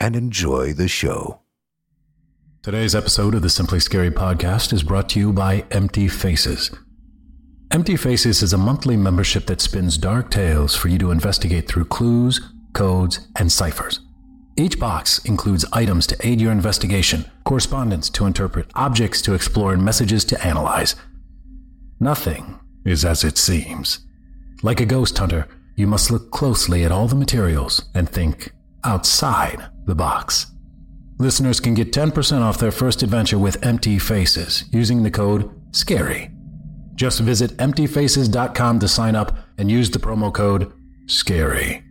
and enjoy the show. Today's episode of the Simply Scary podcast is brought to you by Empty Faces. Empty Faces is a monthly membership that spins dark tales for you to investigate through clues, codes, and ciphers. Each box includes items to aid your investigation, correspondence to interpret, objects to explore, and messages to analyze. Nothing is as it seems. Like a ghost hunter, you must look closely at all the materials and think outside the box. Listeners can get 10% off their first adventure with Empty Faces using the code SCARY. Just visit emptyfaces.com to sign up and use the promo code SCARY.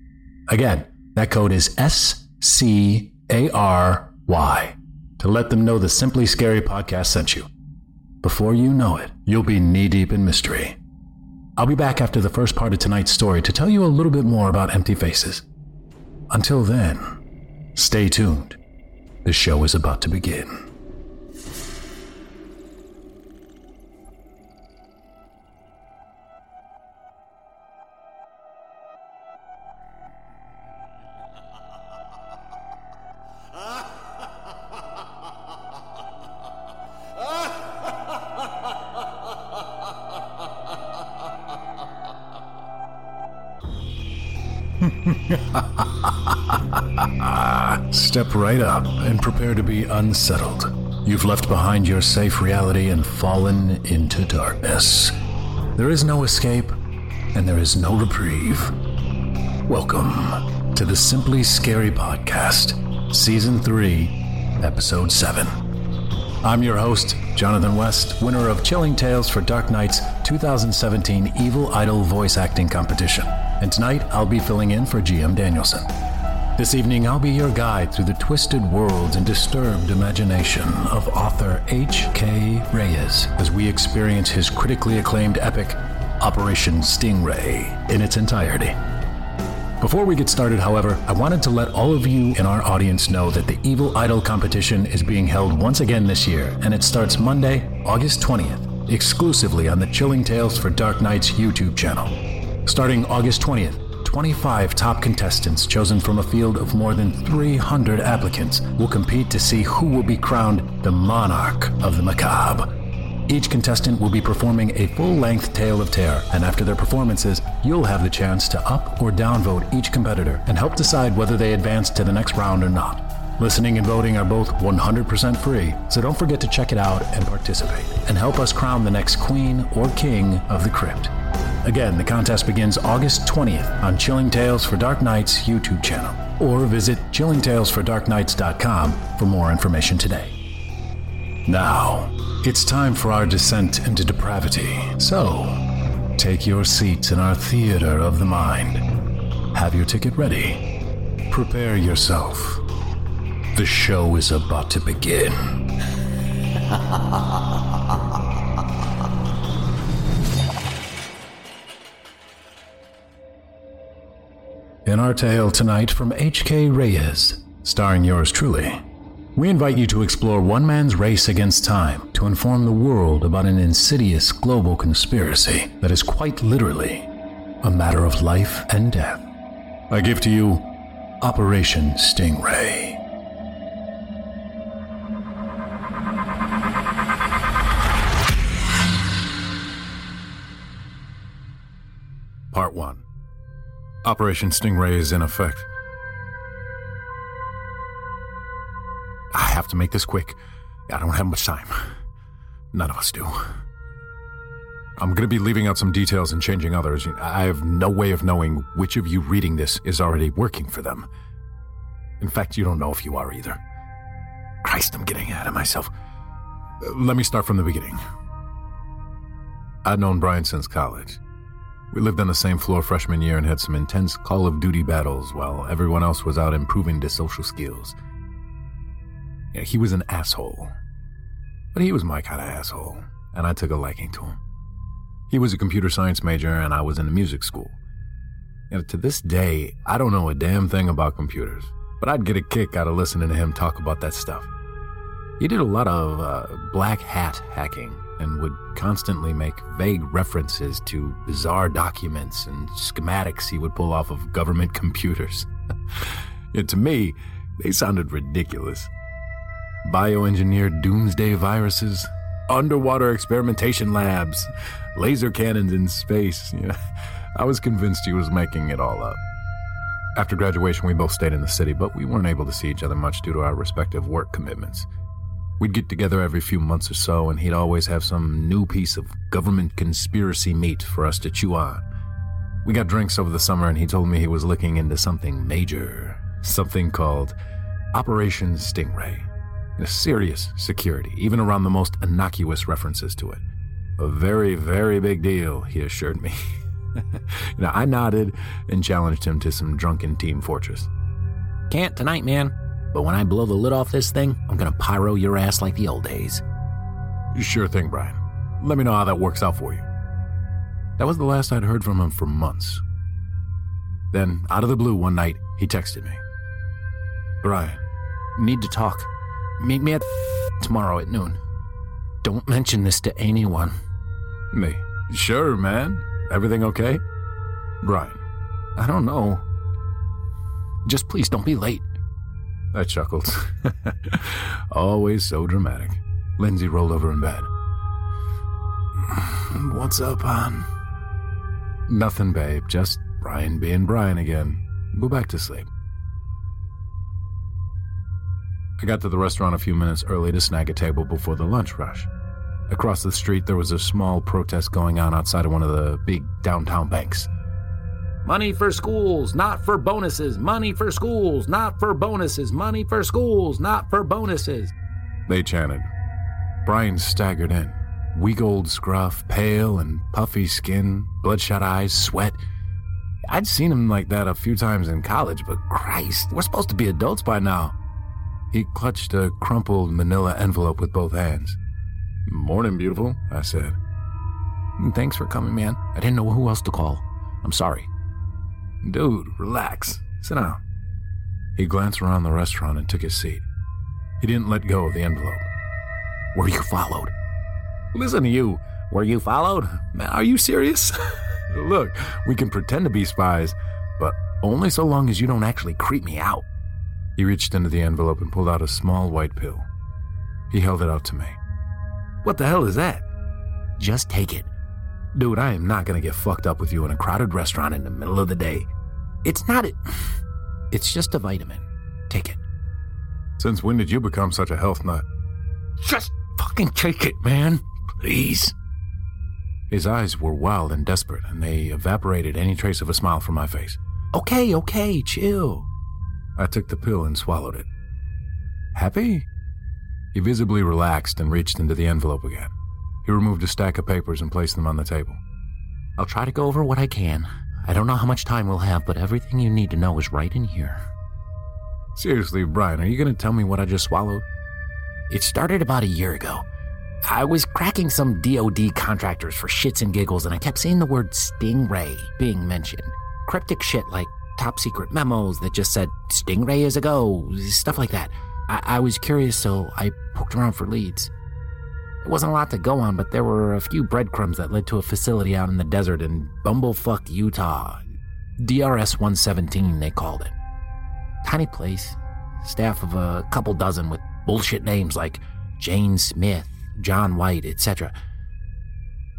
Again, that code is S C A R Y to let them know the Simply Scary podcast sent you. Before you know it, you'll be knee deep in mystery. I'll be back after the first part of tonight's story to tell you a little bit more about Empty Faces. Until then, stay tuned. The show is about to begin. Step right up and prepare to be unsettled. You've left behind your safe reality and fallen into darkness. There is no escape, and there is no reprieve. Welcome to the Simply Scary Podcast, Season 3, Episode 7. I'm your host, Jonathan West, winner of Chilling Tales for Dark Nights 2017 Evil Idol Voice Acting Competition. And tonight I'll be filling in for GM Danielson. This evening I'll be your guide through the twisted worlds and disturbed imagination of author H.K. Reyes as we experience his critically acclaimed epic, Operation Stingray, in its entirety. Before we get started, however, I wanted to let all of you in our audience know that the Evil Idol competition is being held once again this year, and it starts Monday, August 20th, exclusively on the Chilling Tales for Dark Nights YouTube channel. Starting August 20th, 25 top contestants chosen from a field of more than 300 applicants will compete to see who will be crowned the monarch of the macabre. Each contestant will be performing a full length tale of terror, and after their performances, you'll have the chance to up or downvote each competitor and help decide whether they advance to the next round or not. Listening and voting are both 100% free, so don't forget to check it out and participate, and help us crown the next queen or king of the crypt. Again, the contest begins August 20th on Chilling Tales for Dark Nights YouTube channel, or visit chillingtalesfordarknights.com for more information today. Now, it's time for our descent into depravity. So, take your seats in our theater of the mind. Have your ticket ready. Prepare yourself. The show is about to begin. In our tale tonight from H.K. Reyes, starring yours truly. We invite you to explore one man's race against time to inform the world about an insidious global conspiracy that is quite literally a matter of life and death. I give to you Operation Stingray. Part 1 Operation Stingray is in effect. I have to make this quick. I don't have much time. None of us do. I'm going to be leaving out some details and changing others. I have no way of knowing which of you reading this is already working for them. In fact, you don't know if you are either. Christ, I'm getting ahead of myself. Let me start from the beginning. I'd known Brian since college. We lived on the same floor freshman year and had some intense Call of Duty battles while everyone else was out improving their social skills. Yeah, he was an asshole. But he was my kind of asshole, and I took a liking to him. He was a computer science major, and I was in a music school. And to this day, I don't know a damn thing about computers, but I'd get a kick out of listening to him talk about that stuff. He did a lot of uh, black hat hacking and would constantly make vague references to bizarre documents and schematics he would pull off of government computers. to me, they sounded ridiculous. Bioengineered doomsday viruses, underwater experimentation labs, laser cannons in space. You know, I was convinced he was making it all up. After graduation, we both stayed in the city, but we weren't able to see each other much due to our respective work commitments. We'd get together every few months or so, and he'd always have some new piece of government conspiracy meat for us to chew on. We got drinks over the summer, and he told me he was looking into something major, something called Operation Stingray. Serious security, even around the most innocuous references to it. A very, very big deal, he assured me. you know, I nodded and challenged him to some drunken Team Fortress. Can't tonight, man. But when I blow the lid off this thing, I'm gonna pyro your ass like the old days. Sure thing, Brian. Let me know how that works out for you. That was the last I'd heard from him for months. Then, out of the blue, one night, he texted me. Brian, need to talk. Meet me at tomorrow at noon. Don't mention this to anyone. Me. Sure, man. Everything okay? Brian. I don't know. Just please don't be late. I chuckled. Always so dramatic. Lindsay rolled over in bed. What's up, hon? Nothing, babe. Just Brian being Brian again. Go back to sleep. I got to the restaurant a few minutes early to snag a table before the lunch rush. Across the street, there was a small protest going on outside of one of the big downtown banks. Money for schools, not for bonuses. Money for schools, not for bonuses. Money for schools, not for bonuses. They chanted. Brian staggered in. Week old scruff, pale and puffy skin, bloodshot eyes, sweat. I'd seen him like that a few times in college, but Christ, we're supposed to be adults by now. He clutched a crumpled manila envelope with both hands. Morning, beautiful, I said. Thanks for coming, man. I didn't know who else to call. I'm sorry. Dude, relax. Sit down. He glanced around the restaurant and took his seat. He didn't let go of the envelope. Were you followed? Listen to you. Were you followed? Are you serious? Look, we can pretend to be spies, but only so long as you don't actually creep me out. He reached into the envelope and pulled out a small white pill. He held it out to me. What the hell is that? Just take it. Dude, I am not gonna get fucked up with you in a crowded restaurant in the middle of the day. It's not it. It's just a vitamin. Take it. Since when did you become such a health nut? Just fucking take it, man. Please. His eyes were wild and desperate, and they evaporated any trace of a smile from my face. Okay, okay, chill. I took the pill and swallowed it. Happy? He visibly relaxed and reached into the envelope again. He removed a stack of papers and placed them on the table. I'll try to go over what I can. I don't know how much time we'll have, but everything you need to know is right in here. Seriously, Brian, are you going to tell me what I just swallowed? It started about a year ago. I was cracking some DoD contractors for shits and giggles, and I kept seeing the word Stingray being mentioned. Cryptic shit like top secret memos that just said Stingray is a go, stuff like that. I, I was curious, so I poked around for leads. There wasn't a lot to go on, but there were a few breadcrumbs that led to a facility out in the desert in Bumblefuck, Utah. DRS 117, they called it. Tiny place, staff of a couple dozen with bullshit names like Jane Smith, John White, etc.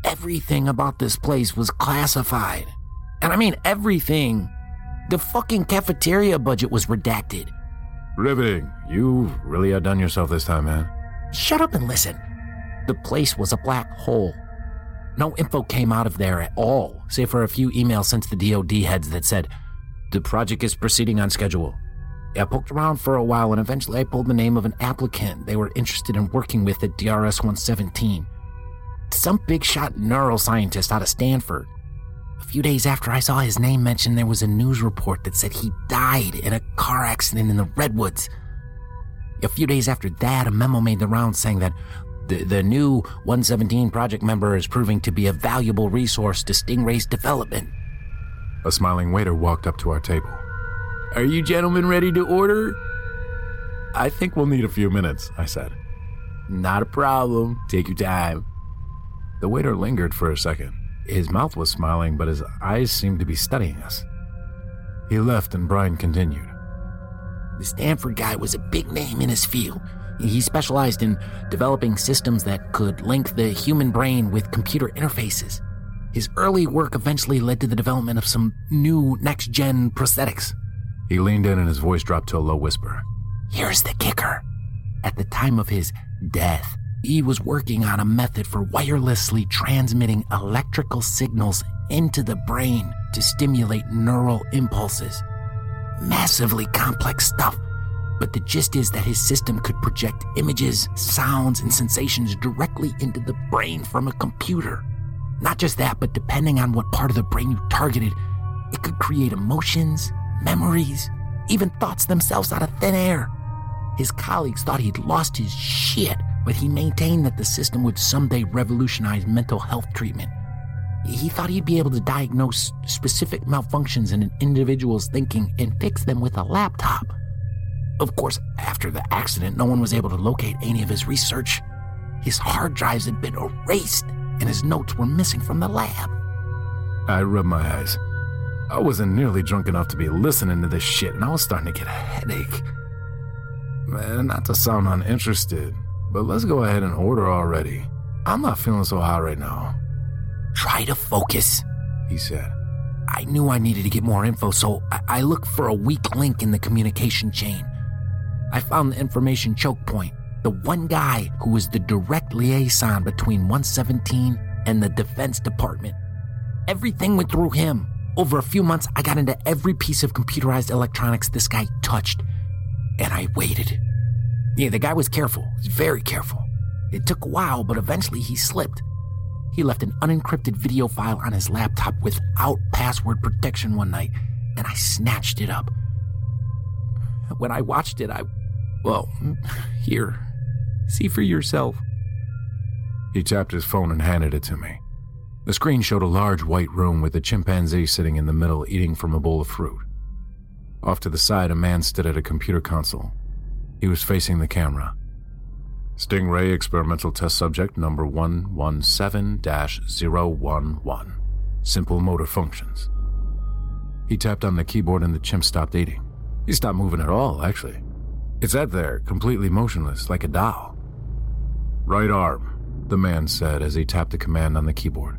Everything about this place was classified. And I mean everything. The fucking cafeteria budget was redacted. Riveting. You really outdone yourself this time, man. Shut up and listen. The place was a black hole. No info came out of there at all, save for a few emails sent to the DoD heads that said, The project is proceeding on schedule. I poked around for a while and eventually I pulled the name of an applicant they were interested in working with at DRS 117. Some big shot neuroscientist out of Stanford. A few days after I saw his name mentioned, there was a news report that said he died in a car accident in the Redwoods. A few days after that, a memo made the rounds saying that the, the new 117 project member is proving to be a valuable resource to Stingray's development. A smiling waiter walked up to our table. Are you gentlemen ready to order? I think we'll need a few minutes, I said. Not a problem. Take your time. The waiter lingered for a second. His mouth was smiling, but his eyes seemed to be studying us. He left, and Brian continued. The Stanford guy was a big name in his field. He specialized in developing systems that could link the human brain with computer interfaces. His early work eventually led to the development of some new next gen prosthetics. He leaned in and his voice dropped to a low whisper. Here's the kicker. At the time of his death, he was working on a method for wirelessly transmitting electrical signals into the brain to stimulate neural impulses. Massively complex stuff, but the gist is that his system could project images, sounds, and sensations directly into the brain from a computer. Not just that, but depending on what part of the brain you targeted, it could create emotions, memories, even thoughts themselves out of thin air. His colleagues thought he'd lost his shit, but he maintained that the system would someday revolutionize mental health treatment. He thought he'd be able to diagnose specific malfunctions in an individual's thinking and fix them with a laptop. Of course, after the accident, no one was able to locate any of his research. His hard drives had been erased, and his notes were missing from the lab. I rubbed my eyes. I wasn't nearly drunk enough to be listening to this shit, and I was starting to get a headache. Man, not to sound uninterested, but let's go ahead and order already. I'm not feeling so hot right now. Try to focus, he said. I knew I needed to get more info, so I, I looked for a weak link in the communication chain. I found the information choke point, the one guy who was the direct liaison between 117 and the Defense Department. Everything went through him. Over a few months, I got into every piece of computerized electronics this guy touched, and I waited. Yeah, the guy was careful, very careful. It took a while, but eventually he slipped. He left an unencrypted video file on his laptop without password protection one night, and I snatched it up. When I watched it, I. Well, here. See for yourself. He tapped his phone and handed it to me. The screen showed a large white room with a chimpanzee sitting in the middle eating from a bowl of fruit. Off to the side, a man stood at a computer console. He was facing the camera. Stingray experimental test subject number 117 011. Simple motor functions. He tapped on the keyboard and the chimp stopped eating. He stopped moving at all, actually. It sat there, completely motionless, like a doll. Right arm, the man said as he tapped the command on the keyboard.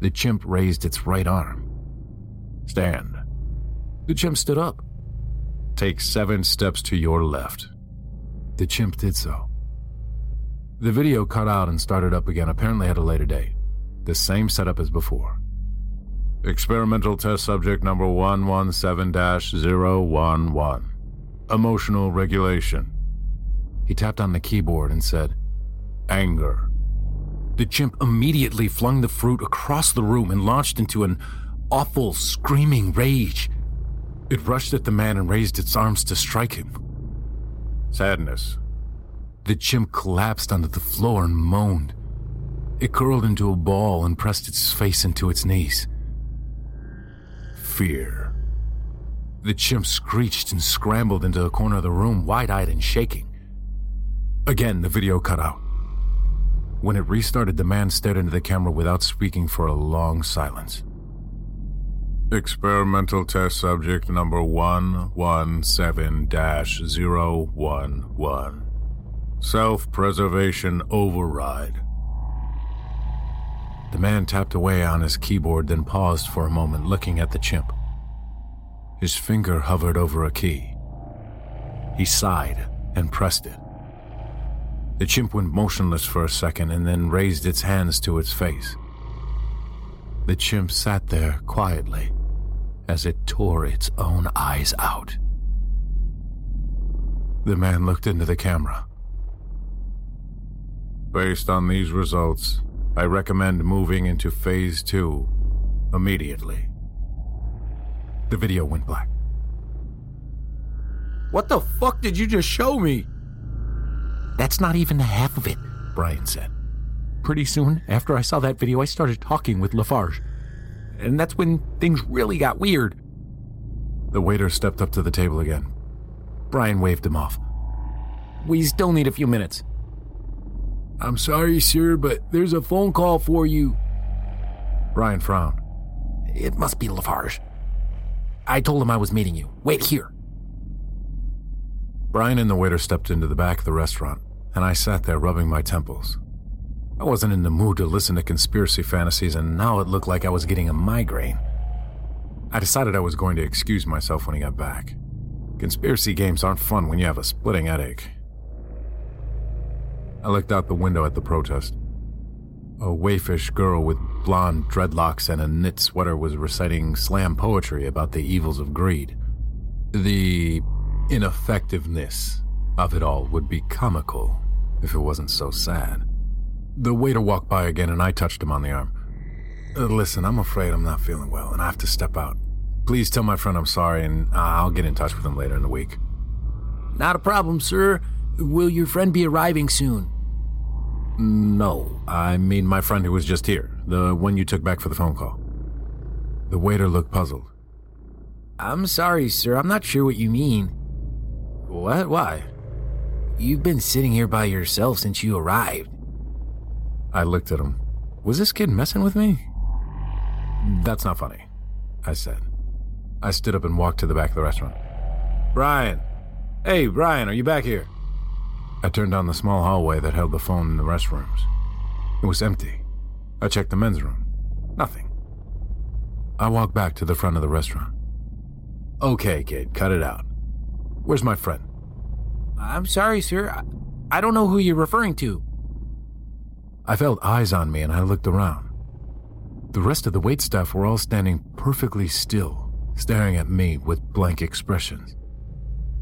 The chimp raised its right arm. Stand. The chimp stood up. Take seven steps to your left. The chimp did so. The video cut out and started up again, apparently at a later date. The same setup as before. Experimental test subject number 117 011. Emotional regulation. He tapped on the keyboard and said, Anger. The chimp immediately flung the fruit across the room and launched into an awful, screaming rage. It rushed at the man and raised its arms to strike him. Sadness. The chimp collapsed onto the floor and moaned. It curled into a ball and pressed its face into its knees. Fear. The chimp screeched and scrambled into a corner of the room, wide eyed and shaking. Again, the video cut out. When it restarted, the man stared into the camera without speaking for a long silence. Experimental test subject number 117 011. Self preservation override. The man tapped away on his keyboard, then paused for a moment, looking at the chimp. His finger hovered over a key. He sighed and pressed it. The chimp went motionless for a second and then raised its hands to its face. The chimp sat there quietly as it tore its own eyes out. The man looked into the camera. Based on these results, I recommend moving into phase two immediately. The video went black. What the fuck did you just show me? That's not even the half of it, Brian said. Pretty soon after I saw that video, I started talking with Lafarge. And that's when things really got weird. The waiter stepped up to the table again. Brian waved him off. We still need a few minutes. I'm sorry, sir, but there's a phone call for you. Brian frowned. It must be Lafarge. I told him I was meeting you. Wait here. Brian and the waiter stepped into the back of the restaurant, and I sat there rubbing my temples. I wasn't in the mood to listen to conspiracy fantasies, and now it looked like I was getting a migraine. I decided I was going to excuse myself when he got back. Conspiracy games aren't fun when you have a splitting headache. I looked out the window at the protest. A waifish girl with blonde dreadlocks and a knit sweater was reciting slam poetry about the evils of greed. The ineffectiveness of it all would be comical if it wasn't so sad. The waiter walked by again and I touched him on the arm. Uh, listen, I'm afraid I'm not feeling well and I have to step out. Please tell my friend I'm sorry and I'll get in touch with him later in the week. Not a problem, sir. Will your friend be arriving soon? No, I mean my friend who was just here, the one you took back for the phone call. The waiter looked puzzled. I'm sorry, sir. I'm not sure what you mean. What? Why? You've been sitting here by yourself since you arrived. I looked at him. Was this kid messing with me? That's not funny, I said. I stood up and walked to the back of the restaurant. Brian! Hey, Brian, are you back here? I turned down the small hallway that held the phone in the restrooms. It was empty. I checked the men's room. Nothing. I walked back to the front of the restaurant. Okay, kid, cut it out. Where's my friend? I'm sorry, sir. I, I don't know who you're referring to. I felt eyes on me and I looked around. The rest of the waitstaff were all standing perfectly still, staring at me with blank expressions.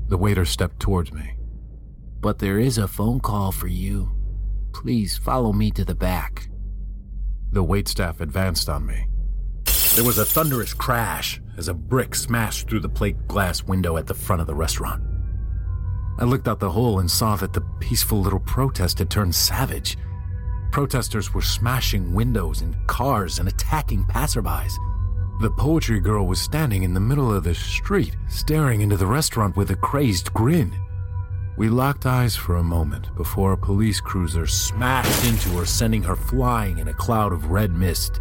The waiter stepped towards me. But there is a phone call for you. Please follow me to the back. The waitstaff advanced on me. There was a thunderous crash as a brick smashed through the plate glass window at the front of the restaurant. I looked out the hole and saw that the peaceful little protest had turned savage. Protesters were smashing windows and cars and attacking passerbys. The poetry girl was standing in the middle of the street, staring into the restaurant with a crazed grin. We locked eyes for a moment before a police cruiser smashed into her, sending her flying in a cloud of red mist.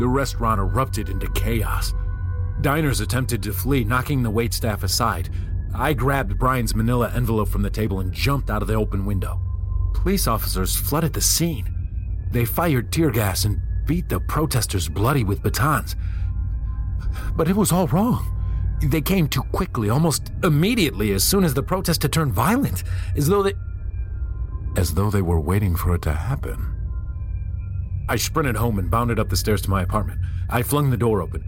The restaurant erupted into chaos. Diners attempted to flee, knocking the waitstaff aside. I grabbed Brian's manila envelope from the table and jumped out of the open window. Police officers flooded the scene. They fired tear gas and beat the protesters bloody with batons. But it was all wrong. They came too quickly, almost immediately, as soon as the protest had turned violent, as though they. as though they were waiting for it to happen. I sprinted home and bounded up the stairs to my apartment. I flung the door open.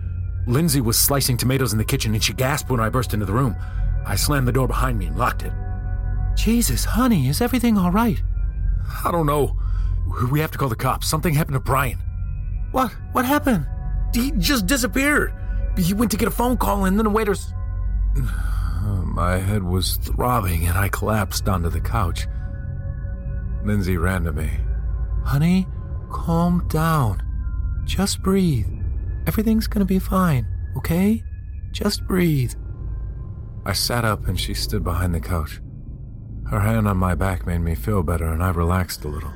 Lindsay was slicing tomatoes in the kitchen and she gasped when I burst into the room. I slammed the door behind me and locked it. Jesus, honey, is everything all right? I don't know. We have to call the cops. Something happened to Brian. What? What happened? He just disappeared. He went to get a phone call and then the waiters. My head was throbbing and I collapsed onto the couch. Lindsay ran to me. Honey, calm down. Just breathe. Everything's gonna be fine, okay? Just breathe. I sat up and she stood behind the couch. Her hand on my back made me feel better and I relaxed a little.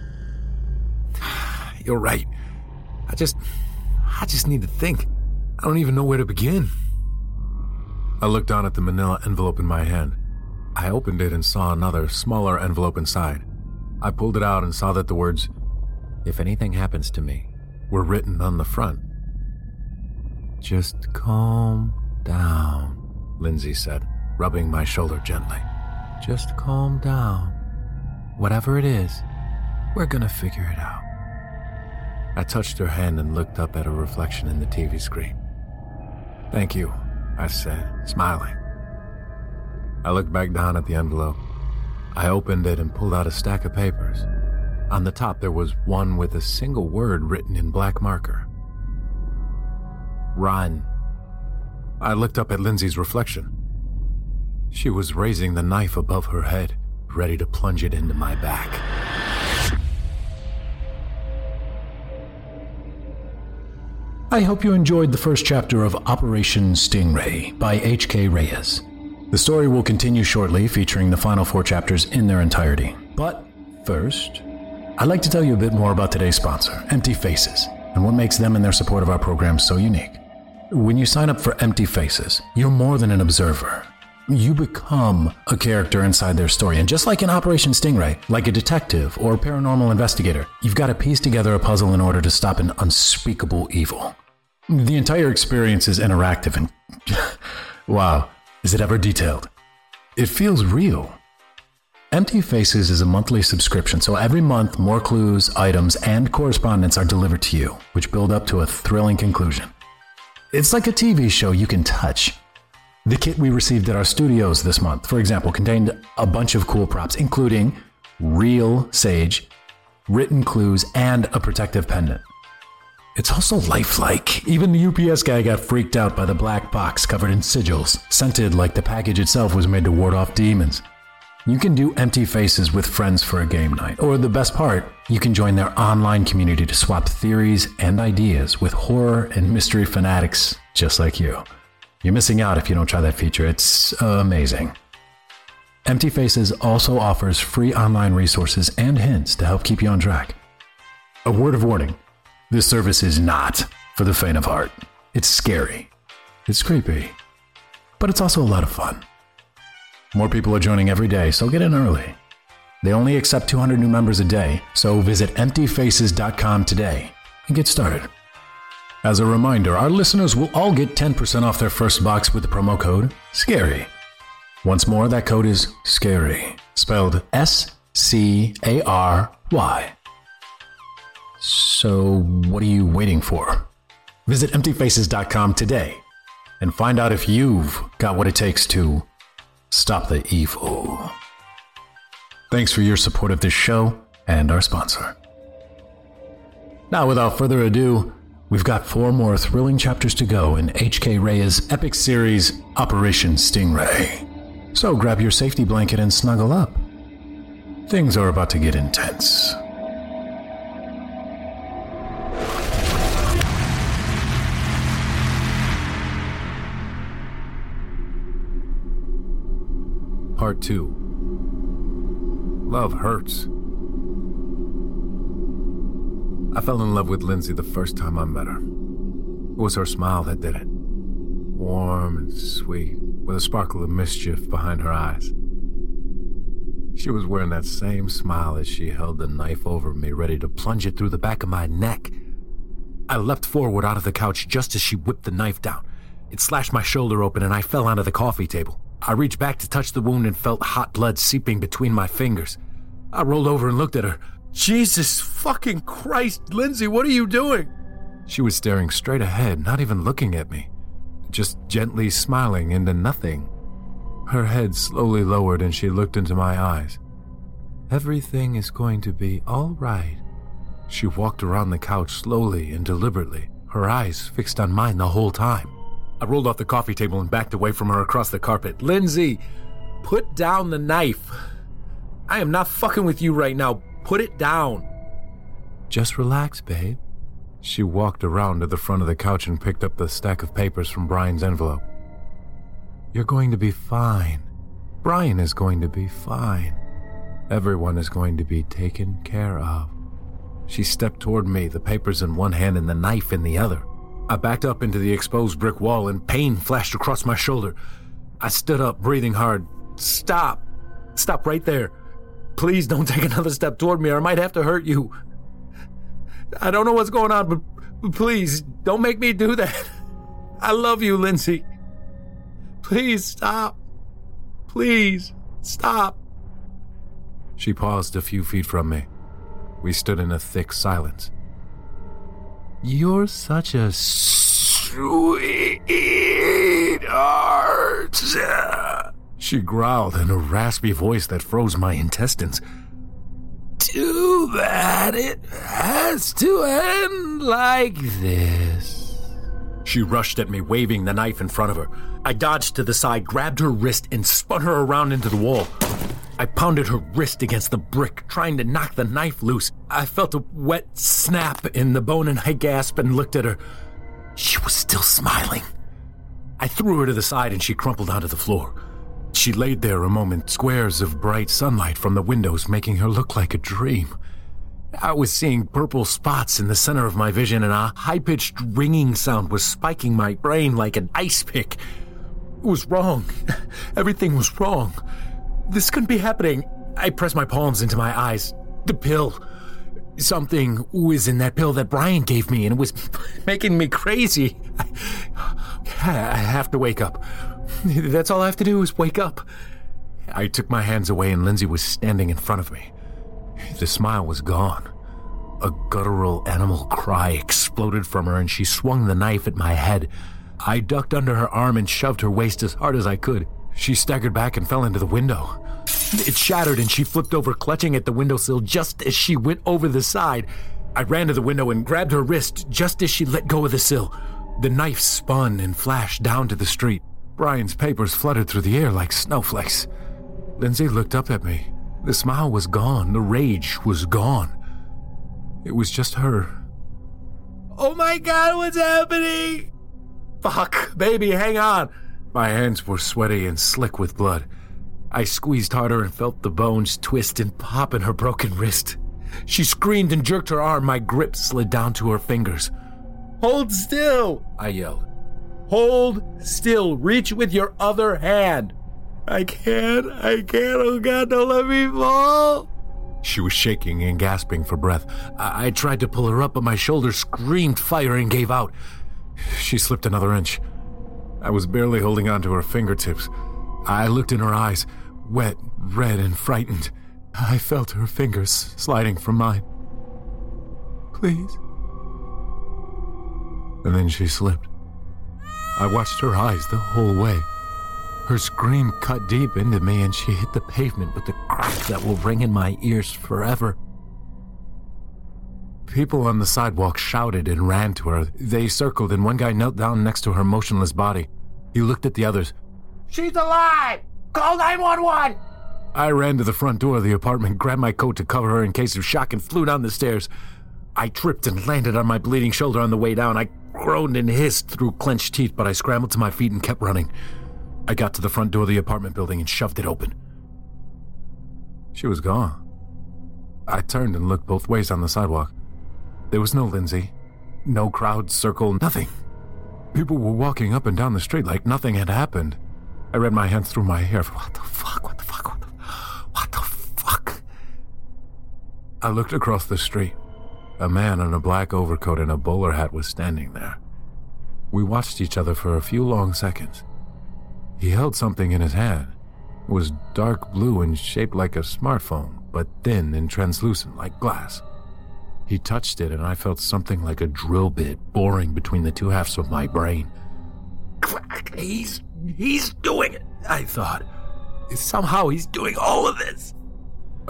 You're right. I just. I just need to think. I don't even know where to begin. I looked down at the manila envelope in my hand. I opened it and saw another, smaller envelope inside. I pulled it out and saw that the words, If anything happens to me, were written on the front. Just calm down, Lindsay said, rubbing my shoulder gently. Just calm down. Whatever it is, we're gonna figure it out. I touched her hand and looked up at her reflection in the TV screen. Thank you, I said, smiling. I looked back down at the envelope. I opened it and pulled out a stack of papers. On the top, there was one with a single word written in black marker Run. I looked up at Lindsay's reflection. She was raising the knife above her head, ready to plunge it into my back. I hope you enjoyed the first chapter of Operation Stingray by H.K. Reyes. The story will continue shortly, featuring the final four chapters in their entirety. But first, I'd like to tell you a bit more about today's sponsor, Empty Faces, and what makes them and their support of our program so unique. When you sign up for Empty Faces, you're more than an observer. You become a character inside their story. And just like in Operation Stingray, like a detective or a paranormal investigator, you've got to piece together a puzzle in order to stop an unspeakable evil. The entire experience is interactive and. wow, is it ever detailed? It feels real. Empty Faces is a monthly subscription, so every month more clues, items, and correspondence are delivered to you, which build up to a thrilling conclusion. It's like a TV show you can touch. The kit we received at our studios this month, for example, contained a bunch of cool props, including real sage, written clues, and a protective pendant. It's also lifelike. Even the UPS guy got freaked out by the black box covered in sigils, scented like the package itself was made to ward off demons. You can do empty faces with friends for a game night, or the best part, you can join their online community to swap theories and ideas with horror and mystery fanatics just like you. You're missing out if you don't try that feature, it's amazing. Empty Faces also offers free online resources and hints to help keep you on track. A word of warning this service is not for the faint of heart. It's scary, it's creepy, but it's also a lot of fun. More people are joining every day, so get in early. They only accept 200 new members a day, so visit emptyfaces.com today and get started. As a reminder, our listeners will all get 10% off their first box with the promo code SCARY. Once more, that code is SCARY, spelled S C A R Y. So, what are you waiting for? Visit emptyfaces.com today and find out if you've got what it takes to stop the evil. Thanks for your support of this show and our sponsor. Now, without further ado, we've got four more thrilling chapters to go in H.K. Reyes' epic series, Operation Stingray. So grab your safety blanket and snuggle up. Things are about to get intense. Part 2 Love hurts. I fell in love with Lindsay the first time I met her. It was her smile that did it. Warm and sweet, with a sparkle of mischief behind her eyes. She was wearing that same smile as she held the knife over me, ready to plunge it through the back of my neck. I leapt forward out of the couch just as she whipped the knife down. It slashed my shoulder open and I fell onto the coffee table. I reached back to touch the wound and felt hot blood seeping between my fingers. I rolled over and looked at her. Jesus fucking Christ, Lindsay, what are you doing? She was staring straight ahead, not even looking at me, just gently smiling into nothing. Her head slowly lowered and she looked into my eyes. Everything is going to be all right. She walked around the couch slowly and deliberately, her eyes fixed on mine the whole time. I rolled off the coffee table and backed away from her across the carpet. Lindsay, put down the knife. I am not fucking with you right now. Put it down. Just relax, babe. She walked around to the front of the couch and picked up the stack of papers from Brian's envelope. You're going to be fine. Brian is going to be fine. Everyone is going to be taken care of. She stepped toward me, the papers in one hand and the knife in the other. I backed up into the exposed brick wall and pain flashed across my shoulder. I stood up, breathing hard. Stop! Stop right there. Please don't take another step toward me or I might have to hurt you. I don't know what's going on, but please don't make me do that. I love you, Lindsay. Please stop. Please stop. She paused a few feet from me. We stood in a thick silence. You're such a sweet sweetheart. She growled in a raspy voice that froze my intestines. Too bad it has to end like this. She rushed at me, waving the knife in front of her. I dodged to the side, grabbed her wrist, and spun her around into the wall. I pounded her wrist against the brick, trying to knock the knife loose. I felt a wet snap in the bone and I gasped and looked at her. She was still smiling. I threw her to the side and she crumpled onto the floor. She laid there a moment, squares of bright sunlight from the windows making her look like a dream. I was seeing purple spots in the center of my vision, and a high pitched ringing sound was spiking my brain like an ice pick. It was wrong. Everything was wrong. This couldn't be happening. I pressed my palms into my eyes. The pill. Something was in that pill that Brian gave me, and it was making me crazy. I, I have to wake up. That's all I have to do is wake up. I took my hands away, and Lindsay was standing in front of me. The smile was gone. A guttural animal cry exploded from her, and she swung the knife at my head. I ducked under her arm and shoved her waist as hard as I could. She staggered back and fell into the window. It shattered and she flipped over, clutching at the windowsill just as she went over the side. I ran to the window and grabbed her wrist just as she let go of the sill. The knife spun and flashed down to the street. Brian's papers fluttered through the air like snowflakes. Lindsay looked up at me. The smile was gone, the rage was gone. It was just her. Oh my god, what's happening? Fuck, baby, hang on. My hands were sweaty and slick with blood. I squeezed harder and felt the bones twist and pop in her broken wrist. She screamed and jerked her arm. My grip slid down to her fingers. Hold still, I yelled. Hold still. Reach with your other hand. I can't. I can't. Oh God, don't let me fall. She was shaking and gasping for breath. I, I tried to pull her up, but my shoulder screamed fire and gave out. She slipped another inch. I was barely holding on to her fingertips. I looked in her eyes, wet, red, and frightened. I felt her fingers sliding from mine. Please. And then she slipped. I watched her eyes the whole way. Her scream cut deep into me, and she hit the pavement with a crack that will ring in my ears forever. People on the sidewalk shouted and ran to her. They circled, and one guy knelt down next to her motionless body. He looked at the others. She's alive! Call 911! I ran to the front door of the apartment, grabbed my coat to cover her in case of shock, and flew down the stairs. I tripped and landed on my bleeding shoulder on the way down. I groaned and hissed through clenched teeth, but I scrambled to my feet and kept running. I got to the front door of the apartment building and shoved it open. She was gone. I turned and looked both ways on the sidewalk. There was no Lindsay, no crowd circle, nothing. People were walking up and down the street like nothing had happened. I ran my hands through my hair. What the fuck? What the fuck? What the, what the fuck? I looked across the street. A man in a black overcoat and a bowler hat was standing there. We watched each other for a few long seconds. He held something in his hand. It was dark blue and shaped like a smartphone, but thin and translucent like glass. He touched it, and I felt something like a drill bit boring between the two halves of my brain. He's he's doing it, I thought. Somehow he's doing all of this.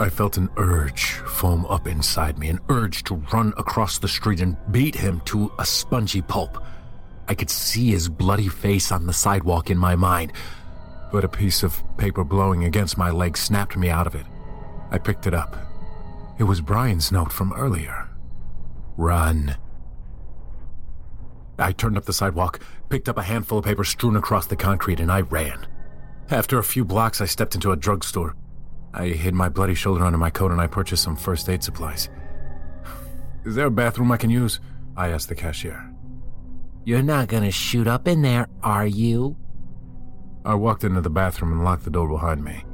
I felt an urge foam up inside me, an urge to run across the street and beat him to a spongy pulp. I could see his bloody face on the sidewalk in my mind, but a piece of paper blowing against my leg snapped me out of it. I picked it up. It was Brian's note from earlier. Run. I turned up the sidewalk, picked up a handful of paper strewn across the concrete, and I ran. After a few blocks, I stepped into a drugstore. I hid my bloody shoulder under my coat and I purchased some first aid supplies. Is there a bathroom I can use? I asked the cashier. You're not gonna shoot up in there, are you? I walked into the bathroom and locked the door behind me.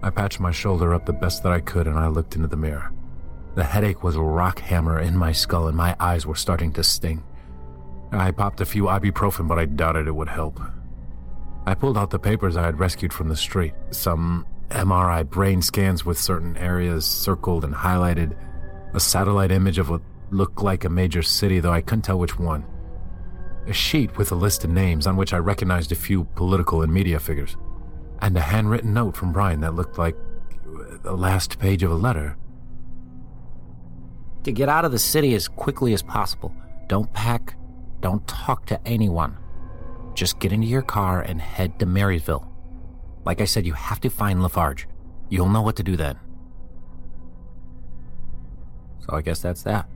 I patched my shoulder up the best that I could and I looked into the mirror. The headache was a rock hammer in my skull and my eyes were starting to sting. I popped a few ibuprofen, but I doubted it would help. I pulled out the papers I had rescued from the street, some MRI brain scans with certain areas circled and highlighted, a satellite image of what looked like a major city, though I couldn't tell which one, a sheet with a list of names on which I recognized a few political and media figures, and a handwritten note from Brian that looked like the last page of a letter. To get out of the city as quickly as possible, don't pack, don't talk to anyone. Just get into your car and head to Marysville. Like I said, you have to find Lafarge. You'll know what to do then. So I guess that's that.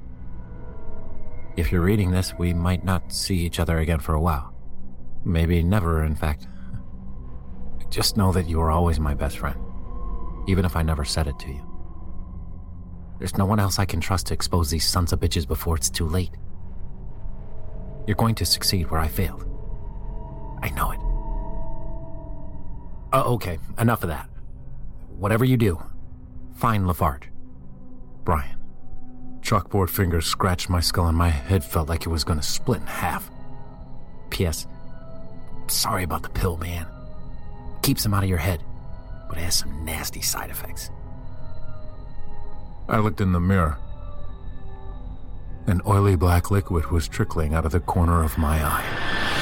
If you're reading this, we might not see each other again for a while. Maybe never, in fact. Just know that you are always my best friend, even if I never said it to you. There's no one else I can trust to expose these sons of bitches before it's too late. You're going to succeed where I failed. I know it. Oh, okay, enough of that. Whatever you do, find Lafarge. Brian. Chalkboard fingers scratched my skull and my head felt like it was to split in half. P.S. Sorry about the pill, man. Keeps them out of your head, but it has some nasty side effects. I looked in the mirror. An oily black liquid was trickling out of the corner of my eye.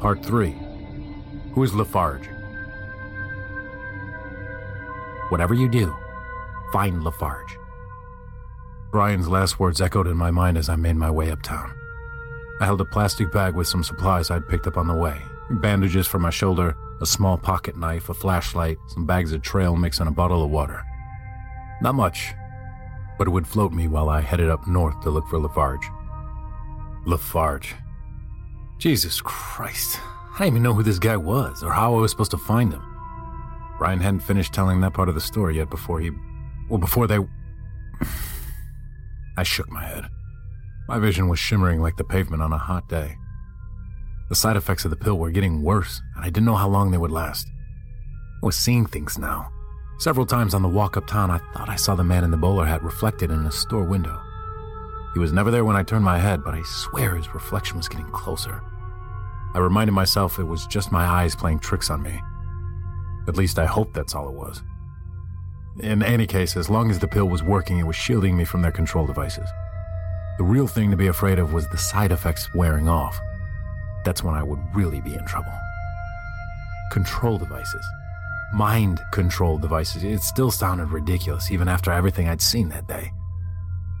Part 3 Who is Lafarge? Whatever you do, find Lafarge. Brian's last words echoed in my mind as I made my way uptown. I held a plastic bag with some supplies I'd picked up on the way bandages for my shoulder, a small pocket knife, a flashlight, some bags of trail mix, and a bottle of water. Not much, but it would float me while I headed up north to look for Lafarge. Lafarge. Jesus Christ. I didn't even know who this guy was or how I was supposed to find him. Ryan hadn't finished telling that part of the story yet before he. Well, before they. I shook my head. My vision was shimmering like the pavement on a hot day. The side effects of the pill were getting worse, and I didn't know how long they would last. I was seeing things now. Several times on the walk uptown, I thought I saw the man in the bowler hat reflected in a store window. He was never there when I turned my head, but I swear his reflection was getting closer. I reminded myself it was just my eyes playing tricks on me. At least I hoped that's all it was. In any case, as long as the pill was working, it was shielding me from their control devices. The real thing to be afraid of was the side effects wearing off. That's when I would really be in trouble. Control devices. Mind control devices. It still sounded ridiculous, even after everything I'd seen that day.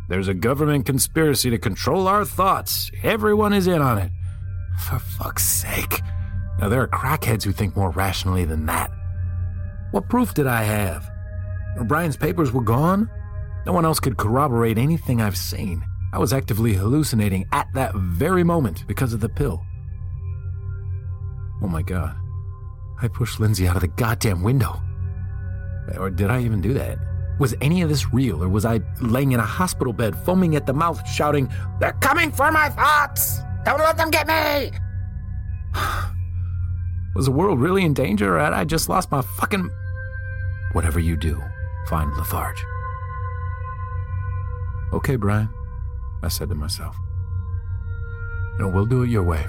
There's a government conspiracy to control our thoughts. Everyone is in on it. For fuck's sake. Now, there are crackheads who think more rationally than that. What proof did I have? Brian's papers were gone? No one else could corroborate anything I've seen. I was actively hallucinating at that very moment because of the pill. Oh my god. I pushed Lindsay out of the goddamn window. Or did I even do that? Was any of this real, or was I laying in a hospital bed, foaming at the mouth, shouting, They're coming for my thoughts! Don't let them get me! was the world really in danger, or had I just lost my fucking. Whatever you do, find Lafarge. Okay, Brian, I said to myself. You know, we'll do it your way.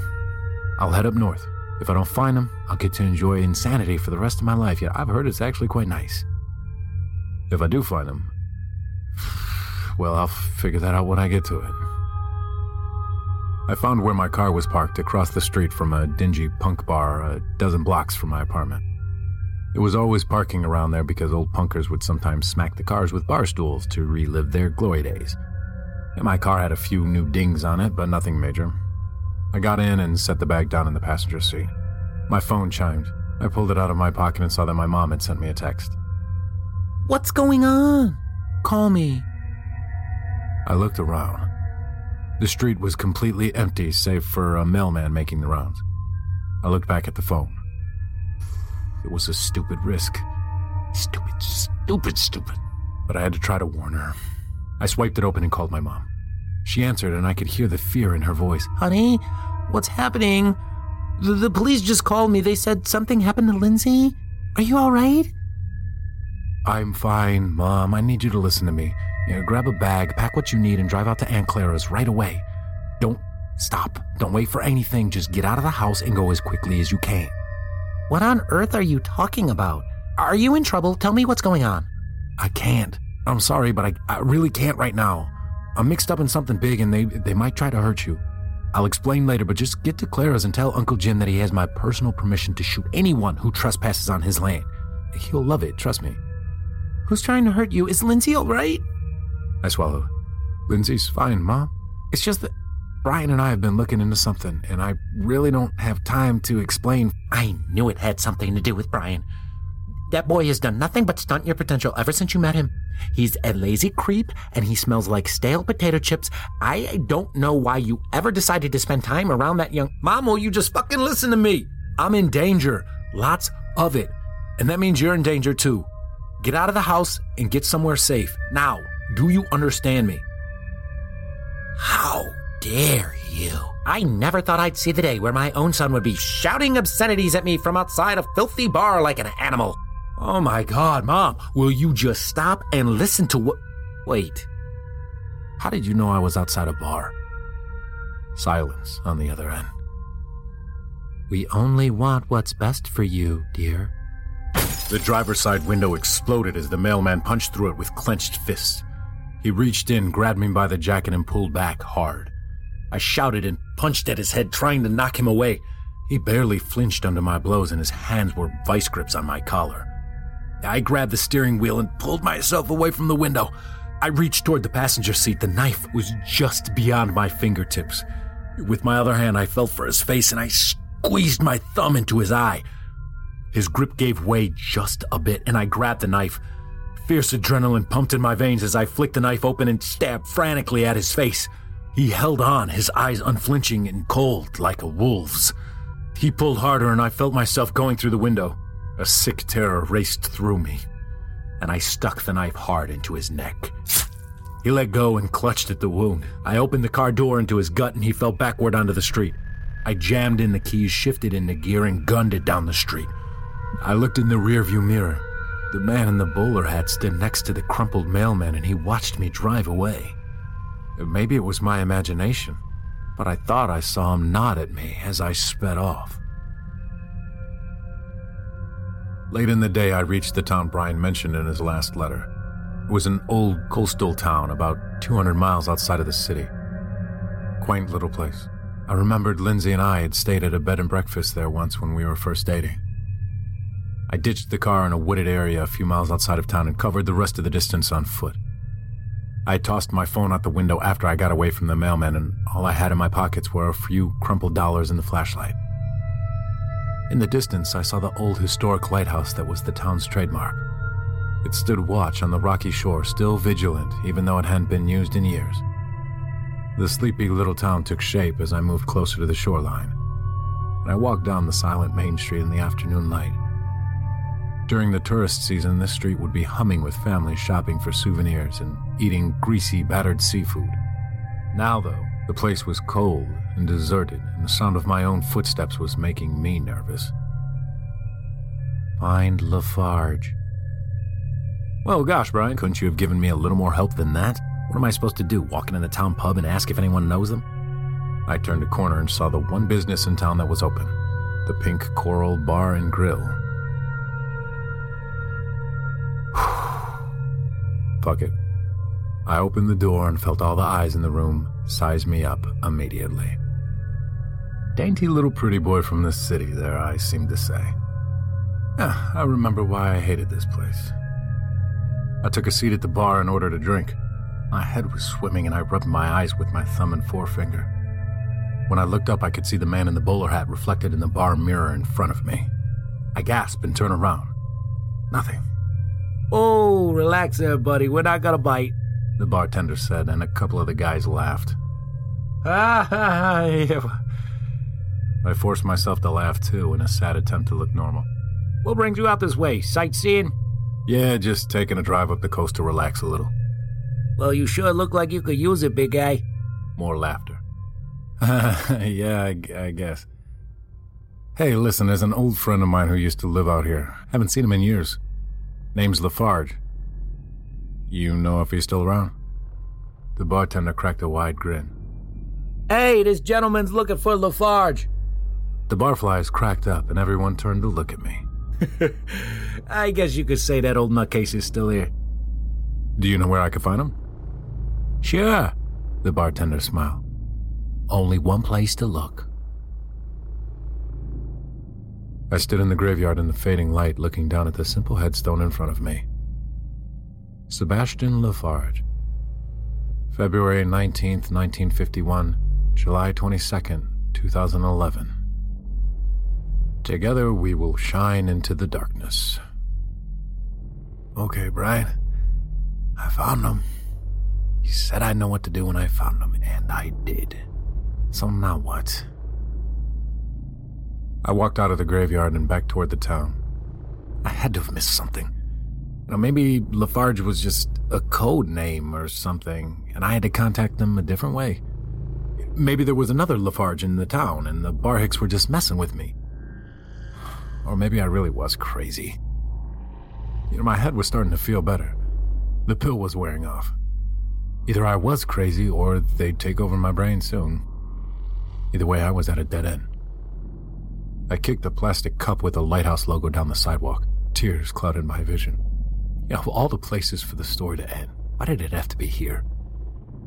I'll head up north. If I don't find him, I'll get to enjoy insanity for the rest of my life. Yet I've heard it's actually quite nice. If I do find him, well, I'll figure that out when I get to it. I found where my car was parked across the street from a dingy punk bar a dozen blocks from my apartment. It was always parking around there because old punkers would sometimes smack the cars with bar stools to relive their glory days. And my car had a few new dings on it, but nothing major. I got in and set the bag down in the passenger seat. My phone chimed. I pulled it out of my pocket and saw that my mom had sent me a text. What's going on? Call me. I looked around. The street was completely empty save for a mailman making the rounds. I looked back at the phone. It was a stupid risk. Stupid, stupid, stupid. But I had to try to warn her. I swiped it open and called my mom. She answered, and I could hear the fear in her voice. Honey, what's happening? The, the police just called me. They said something happened to Lindsay. Are you all right? I'm fine, Mom. I need you to listen to me. Grab a bag, pack what you need, and drive out to Aunt Clara's right away. Don't stop. Don't wait for anything. Just get out of the house and go as quickly as you can. What on earth are you talking about? Are you in trouble? Tell me what's going on. I can't. I'm sorry, but I, I really can't right now. I'm mixed up in something big and they, they might try to hurt you. I'll explain later, but just get to Clara's and tell Uncle Jim that he has my personal permission to shoot anyone who trespasses on his land. He'll love it, trust me. Who's trying to hurt you? Is Lindsay all right? I swallowed. Lindsay's fine, Mom. It's just that Brian and I have been looking into something, and I really don't have time to explain. I knew it had something to do with Brian. That boy has done nothing but stunt your potential ever since you met him. He's a lazy creep and he smells like stale potato chips. I don't know why you ever decided to spend time around that young. Mom, will you just fucking listen to me? I'm in danger. Lots of it. And that means you're in danger too. Get out of the house and get somewhere safe. Now, do you understand me? How dare you? I never thought I'd see the day where my own son would be shouting obscenities at me from outside a filthy bar like an animal. Oh my god, Mom, will you just stop and listen to what. Wait. How did you know I was outside a bar? Silence on the other end. We only want what's best for you, dear. The driver's side window exploded as the mailman punched through it with clenched fists. He reached in, grabbed me by the jacket, and pulled back hard. I shouted and punched at his head, trying to knock him away. He barely flinched under my blows, and his hands were vice grips on my collar. I grabbed the steering wheel and pulled myself away from the window. I reached toward the passenger seat. The knife was just beyond my fingertips. With my other hand, I felt for his face and I squeezed my thumb into his eye. His grip gave way just a bit, and I grabbed the knife. Fierce adrenaline pumped in my veins as I flicked the knife open and stabbed frantically at his face. He held on, his eyes unflinching and cold like a wolf's. He pulled harder, and I felt myself going through the window. A sick terror raced through me, and I stuck the knife hard into his neck. He let go and clutched at the wound. I opened the car door into his gut, and he fell backward onto the street. I jammed in the keys, shifted into gear, and gunned it down the street. I looked in the rearview mirror. The man in the bowler hat stood next to the crumpled mailman, and he watched me drive away. Maybe it was my imagination, but I thought I saw him nod at me as I sped off. Late in the day, I reached the town Brian mentioned in his last letter. It was an old coastal town about 200 miles outside of the city. Quaint little place. I remembered Lindsay and I had stayed at a bed and breakfast there once when we were first dating. I ditched the car in a wooded area a few miles outside of town and covered the rest of the distance on foot. I tossed my phone out the window after I got away from the mailman, and all I had in my pockets were a few crumpled dollars and the flashlight. In the distance, I saw the old historic lighthouse that was the town's trademark. It stood watch on the rocky shore, still vigilant, even though it hadn't been used in years. The sleepy little town took shape as I moved closer to the shoreline, and I walked down the silent main street in the afternoon light. During the tourist season, this street would be humming with families shopping for souvenirs and eating greasy, battered seafood. Now, though, the place was cold and deserted, and the sound of my own footsteps was making me nervous. Find Lafarge. Well, gosh, Brian, couldn't you have given me a little more help than that? What am I supposed to do, walk into the town pub and ask if anyone knows them? I turned a corner and saw the one business in town that was open the Pink Coral Bar and Grill. Fuck it. I opened the door and felt all the eyes in the room size me up immediately. Dainty little pretty boy from the city, their eyes seemed to say. Yeah, I remember why I hated this place. I took a seat at the bar and ordered a drink. My head was swimming and I rubbed my eyes with my thumb and forefinger. When I looked up, I could see the man in the bowler hat reflected in the bar mirror in front of me. I gasped and turned around. Nothing. Oh, relax there, buddy. We're not gonna bite. The bartender said, and a couple of the guys laughed. Ah, ha, I forced myself to laugh too in a sad attempt to look normal. What brings you out this way? Sightseeing? Yeah, just taking a drive up the coast to relax a little. Well, you sure look like you could use it, big guy. More laughter. yeah, I, I guess. Hey, listen, there's an old friend of mine who used to live out here. Haven't seen him in years. Name's Lafarge. You know if he's still around? The bartender cracked a wide grin. Hey, this gentleman's looking for Lafarge. The barflies cracked up and everyone turned to look at me. I guess you could say that old nutcase is still here. Do you know where I could find him? Sure. The bartender smiled. Only one place to look. I stood in the graveyard in the fading light, looking down at the simple headstone in front of me. Sebastian Lafarge. February 19th, 1951, July 22nd, 2011. Together we will shine into the darkness. Okay, Brian. I found him. You said I'd know what to do when I found him, and I did. So now what? I walked out of the graveyard and back toward the town. I had to have missed something. Maybe Lafarge was just a code name or something, and I had to contact them a different way. Maybe there was another Lafarge in the town, and the Barhicks were just messing with me. Or maybe I really was crazy. You know, my head was starting to feel better. The pill was wearing off. Either I was crazy or they'd take over my brain soon. Either way, I was at a dead end. I kicked the plastic cup with the lighthouse logo down the sidewalk. Tears clouded my vision. You know, of all the places for the story to end, why did it have to be here?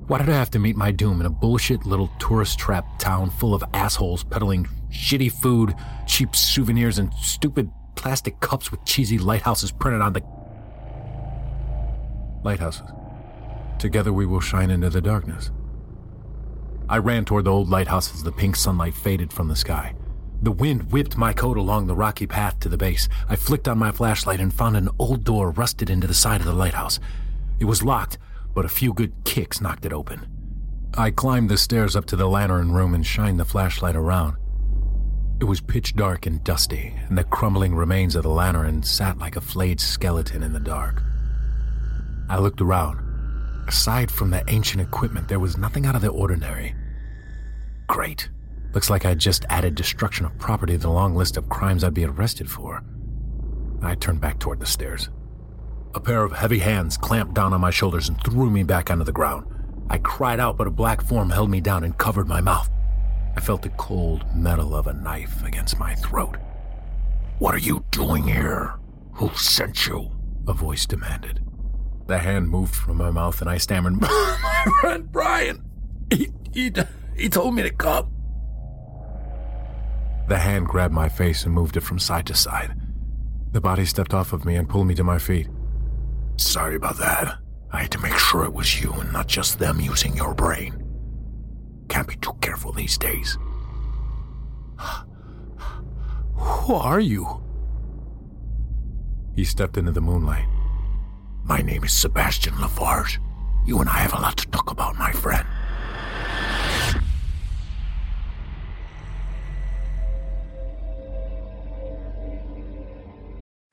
Why did I have to meet my doom in a bullshit little tourist trap town full of assholes peddling shitty food, cheap souvenirs, and stupid plastic cups with cheesy lighthouses printed on the. Lighthouses. Together we will shine into the darkness. I ran toward the old lighthouse as the pink sunlight faded from the sky. The wind whipped my coat along the rocky path to the base. I flicked on my flashlight and found an old door rusted into the side of the lighthouse. It was locked, but a few good kicks knocked it open. I climbed the stairs up to the lantern room and shined the flashlight around. It was pitch dark and dusty, and the crumbling remains of the lantern sat like a flayed skeleton in the dark. I looked around. Aside from the ancient equipment, there was nothing out of the ordinary. Great. Looks like I'd just added destruction of property to the long list of crimes I'd be arrested for. I turned back toward the stairs. A pair of heavy hands clamped down on my shoulders and threw me back onto the ground. I cried out, but a black form held me down and covered my mouth. I felt the cold metal of a knife against my throat. What are you doing here? Who sent you? A voice demanded. The hand moved from my mouth and I stammered, My friend Brian! He, he, he told me to come. The hand grabbed my face and moved it from side to side. The body stepped off of me and pulled me to my feet. Sorry about that. I had to make sure it was you and not just them using your brain. Can't be too careful these days. Who are you? He stepped into the moonlight. My name is Sebastian Lafarge. You and I have a lot to talk about, my friend.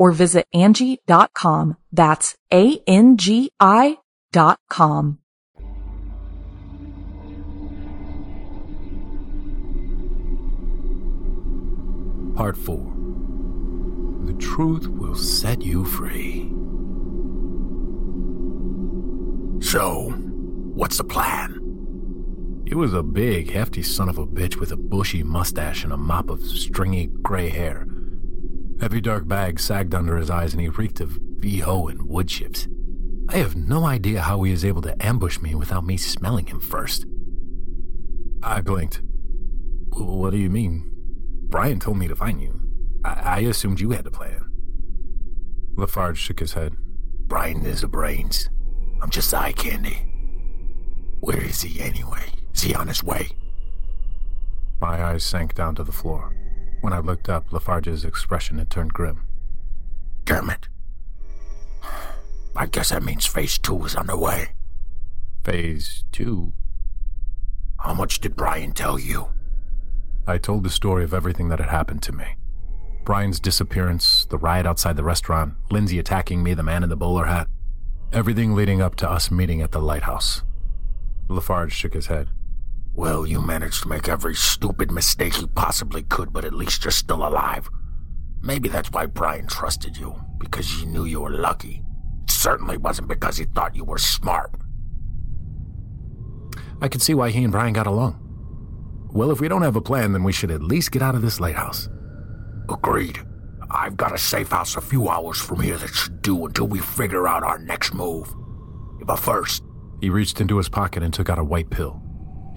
or visit Angie.com. That's A-N-G-I dot com. Part 4 The Truth Will Set You Free. So, what's the plan? He was a big, hefty son of a bitch with a bushy mustache and a mop of stringy gray hair. Heavy dark bags sagged under his eyes and he reeked of VO and wood chips. I have no idea how he is able to ambush me without me smelling him first. I blinked. What do you mean? Brian told me to find you. I, I assumed you had a plan. Lafarge shook his head. Brian is the brains. I'm just eye candy. Where is he anyway? Is he on his way? My eyes sank down to the floor. When I looked up, Lafarge's expression had turned grim. Damn it. I guess that means phase two is underway. Phase two? How much did Brian tell you? I told the story of everything that had happened to me. Brian's disappearance, the riot outside the restaurant, Lindsay attacking me, the man in the bowler hat. Everything leading up to us meeting at the lighthouse. Lafarge shook his head. Well, you managed to make every stupid mistake you possibly could, but at least you're still alive. Maybe that's why Brian trusted you, because he knew you were lucky. It certainly wasn't because he thought you were smart. I can see why he and Brian got along. Well, if we don't have a plan, then we should at least get out of this lighthouse. Agreed. I've got a safe house a few hours from here that should do until we figure out our next move. But first, he reached into his pocket and took out a white pill.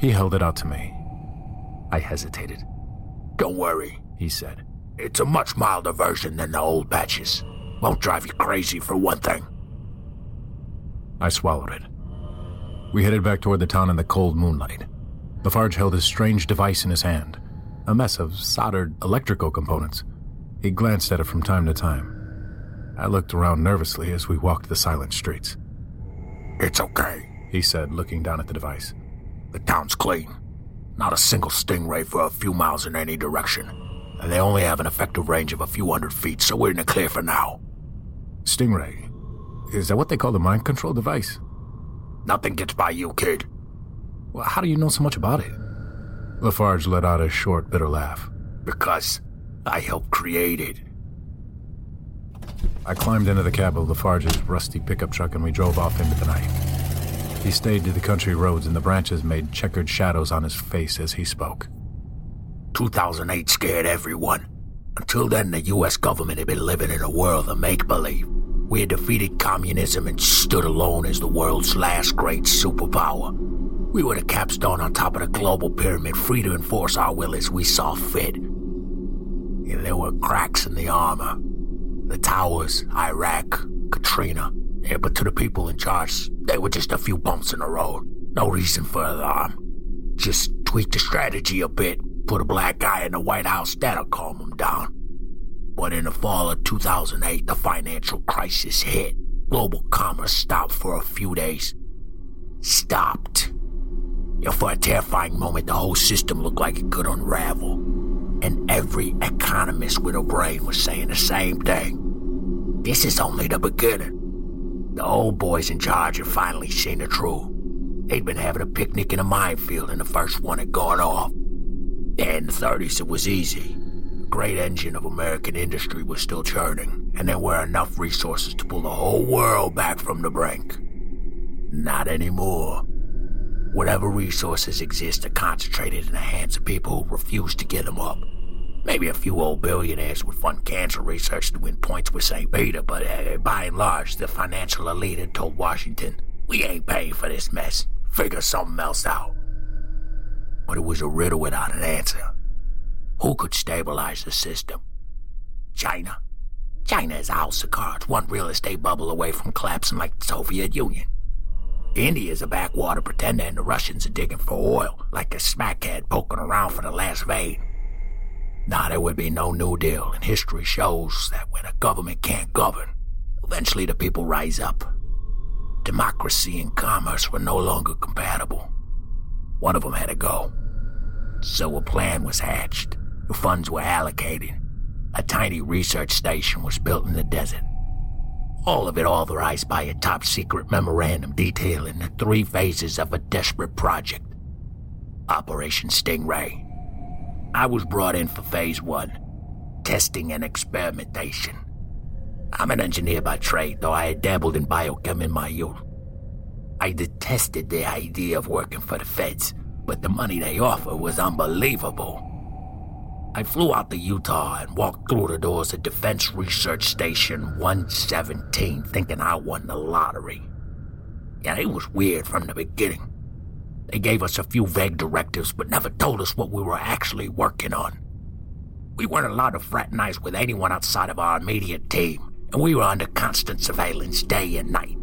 He held it out to me. I hesitated. Don't worry, he said. It's a much milder version than the old batches. Won't drive you crazy for one thing. I swallowed it. We headed back toward the town in the cold moonlight. Lafarge held his strange device in his hand, a mess of soldered electrical components. He glanced at it from time to time. I looked around nervously as we walked the silent streets. It's okay, he said, looking down at the device. The town's clean. Not a single stingray for a few miles in any direction. And they only have an effective range of a few hundred feet, so we're in the clear for now. Stingray? Is that what they call the mind control device? Nothing gets by you, kid. Well, how do you know so much about it? Lafarge let out a short, bitter laugh. Because I helped create it. I climbed into the cab of Lafarge's rusty pickup truck and we drove off into the night. He stayed to the country roads and the branches made checkered shadows on his face as he spoke. 2008 scared everyone. Until then, the US government had been living in a world of make believe. We had defeated communism and stood alone as the world's last great superpower. We were the capstone on top of the global pyramid, free to enforce our will as we saw fit. And there were cracks in the armor. The towers, Iraq, Katrina. Yeah, but to the people in charge, they were just a few bumps in the road. No reason for alarm. Just tweak the strategy a bit, put a black guy in the White House, that'll calm them down. But in the fall of 2008, the financial crisis hit. Global commerce stopped for a few days. Stopped. And for a terrifying moment, the whole system looked like it could unravel. And every economist with a brain was saying the same thing. This is only the beginning. The old boys in charge had finally seen the truth. They'd been having a picnic in a minefield and the first one had gone off. In the 30s, it was easy. The great engine of American industry was still churning, and there were enough resources to pull the whole world back from the brink. Not anymore. Whatever resources exist are concentrated in the hands of people who refuse to give them up. Maybe a few old billionaires would fund cancer research to win points with St. Peter, but uh, by and large, the financial elite had told Washington, we ain't paying for this mess. Figure something else out. But it was a riddle without an answer. Who could stabilize the system? China? China is a house of cards, one real estate bubble away from collapsing like the Soviet Union. India's a backwater pretender, and the Russians are digging for oil, like a smackhead poking around for the last vein. Now, there would be no New Deal, and history shows that when a government can't govern, eventually the people rise up. Democracy and commerce were no longer compatible. One of them had to go. So a plan was hatched. The funds were allocated. A tiny research station was built in the desert. All of it authorized by a top secret memorandum detailing the three phases of a desperate project Operation Stingray. I was brought in for phase one testing and experimentation. I'm an engineer by trade, though I had dabbled in biochem in my youth. I detested the idea of working for the feds, but the money they offer was unbelievable. I flew out to Utah and walked through the doors of Defense Research Station 117 thinking I won the lottery. Yeah, it was weird from the beginning. They gave us a few vague directives but never told us what we were actually working on. We weren't allowed to fraternize with anyone outside of our immediate team, and we were under constant surveillance day and night.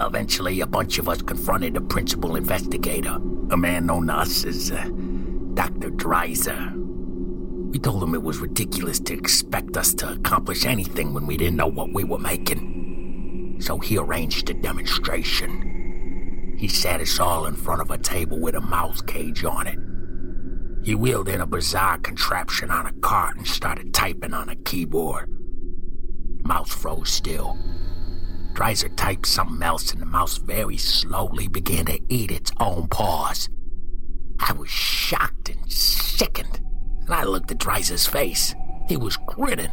Eventually, a bunch of us confronted the principal investigator, a man known to us as uh, Dr. Dreiser. We told him it was ridiculous to expect us to accomplish anything when we didn't know what we were making. So he arranged a demonstration. He sat us all in front of a table with a mouse cage on it. He wheeled in a bizarre contraption on a cart and started typing on a keyboard. The mouse froze still. Dreiser typed something else, and the mouse very slowly began to eat its own paws. I was shocked and sickened and I looked at Dreiser's face. He was grinning.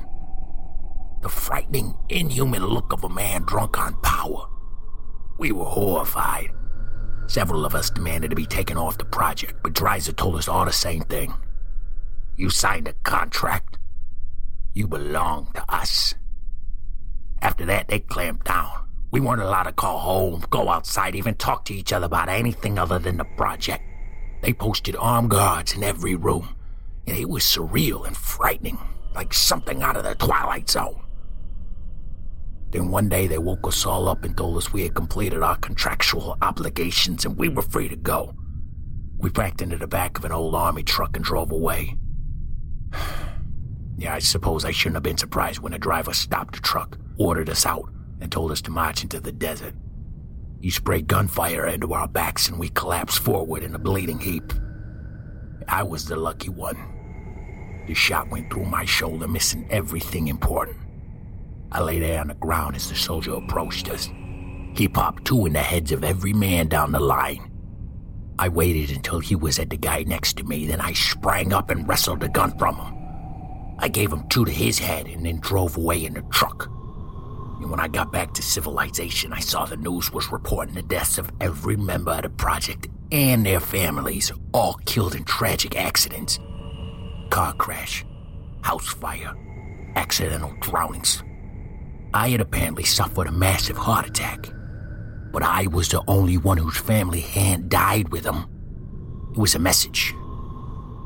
The frightening, inhuman look of a man drunk on power. We were horrified. Several of us demanded to be taken off the project, but Dreiser told us all the same thing. You signed a contract. You belong to us. After that, they clamped down. We weren't allowed to call home, go outside, even talk to each other about anything other than the project. They posted armed guards in every room. And it was surreal and frightening, like something out of the Twilight Zone. Then one day they woke us all up and told us we had completed our contractual obligations and we were free to go. We backed into the back of an old army truck and drove away. yeah, I suppose I shouldn't have been surprised when the driver stopped the truck, ordered us out, and told us to march into the desert. He sprayed gunfire into our backs and we collapsed forward in a bleeding heap. I was the lucky one. The shot went through my shoulder, missing everything important. I lay there on the ground as the soldier approached us. He popped two in the heads of every man down the line. I waited until he was at the guy next to me, then I sprang up and wrestled the gun from him. I gave him two to his head and then drove away in the truck. And when I got back to civilization, I saw the news was reporting the deaths of every member of the project and their families, all killed in tragic accidents car crash, house fire, accidental drownings. I had apparently suffered a massive heart attack, but I was the only one whose family hadn't died with him. It was a message.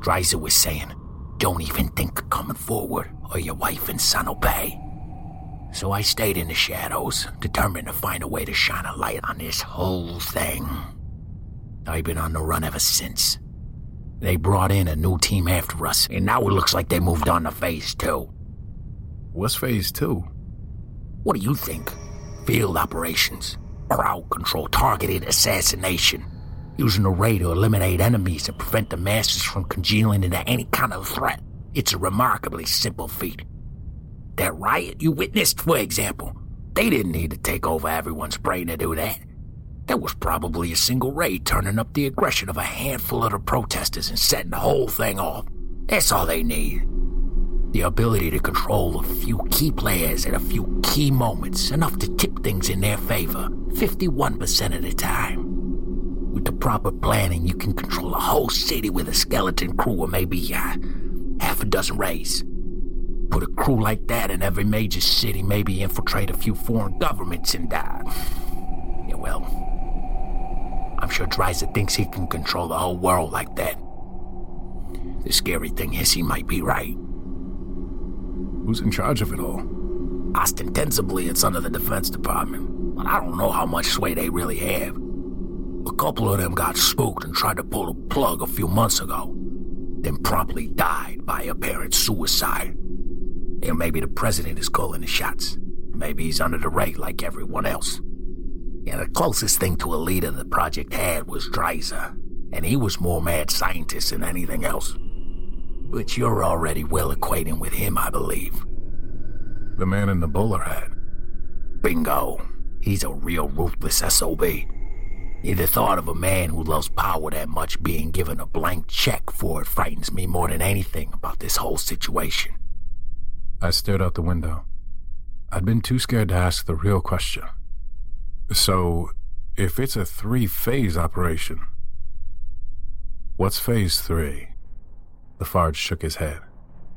Dreiser was saying, Don't even think of coming forward, or your wife and son will pay. So I stayed in the shadows, determined to find a way to shine a light on this whole thing. I've been on the run ever since. They brought in a new team after us, and now it looks like they moved on to phase two. What's phase two? What do you think? Field operations, crowd control, targeted assassination, using a ray to eliminate enemies and prevent the masses from congealing into any kind of threat. It's a remarkably simple feat. That riot you witnessed, for example, they didn't need to take over everyone's brain to do that. There was probably a single ray turning up the aggression of a handful of the protesters and setting the whole thing off. That's all they need. The ability to control a few key players at a few key moments, enough to tip things in their favor 51% of the time. With the proper planning, you can control a whole city with a skeleton crew or maybe uh, half a dozen rays. Put a crew like that in every major city, maybe infiltrate a few foreign governments and, uh, yeah, well, I'm sure Dreiser thinks he can control the whole world like that. The scary thing is he might be right. Who's in charge of it all? Ostensibly, it's under the Defense Department, but I don't know how much sway they really have. A couple of them got spooked and tried to pull the plug a few months ago, then promptly died by apparent suicide. And maybe the president is calling the shots. Maybe he's under the rate like everyone else. And the closest thing to a leader the project had was Dreiser, and he was more mad scientist than anything else. But you're already well acquainted with him, I believe. The man in the bowler hat. Bingo. He's a real ruthless SOB. The thought of a man who loves power that much being given a blank check for it frightens me more than anything about this whole situation. I stared out the window. I'd been too scared to ask the real question. So, if it's a three phase operation, what's phase three? Lafarge shook his head.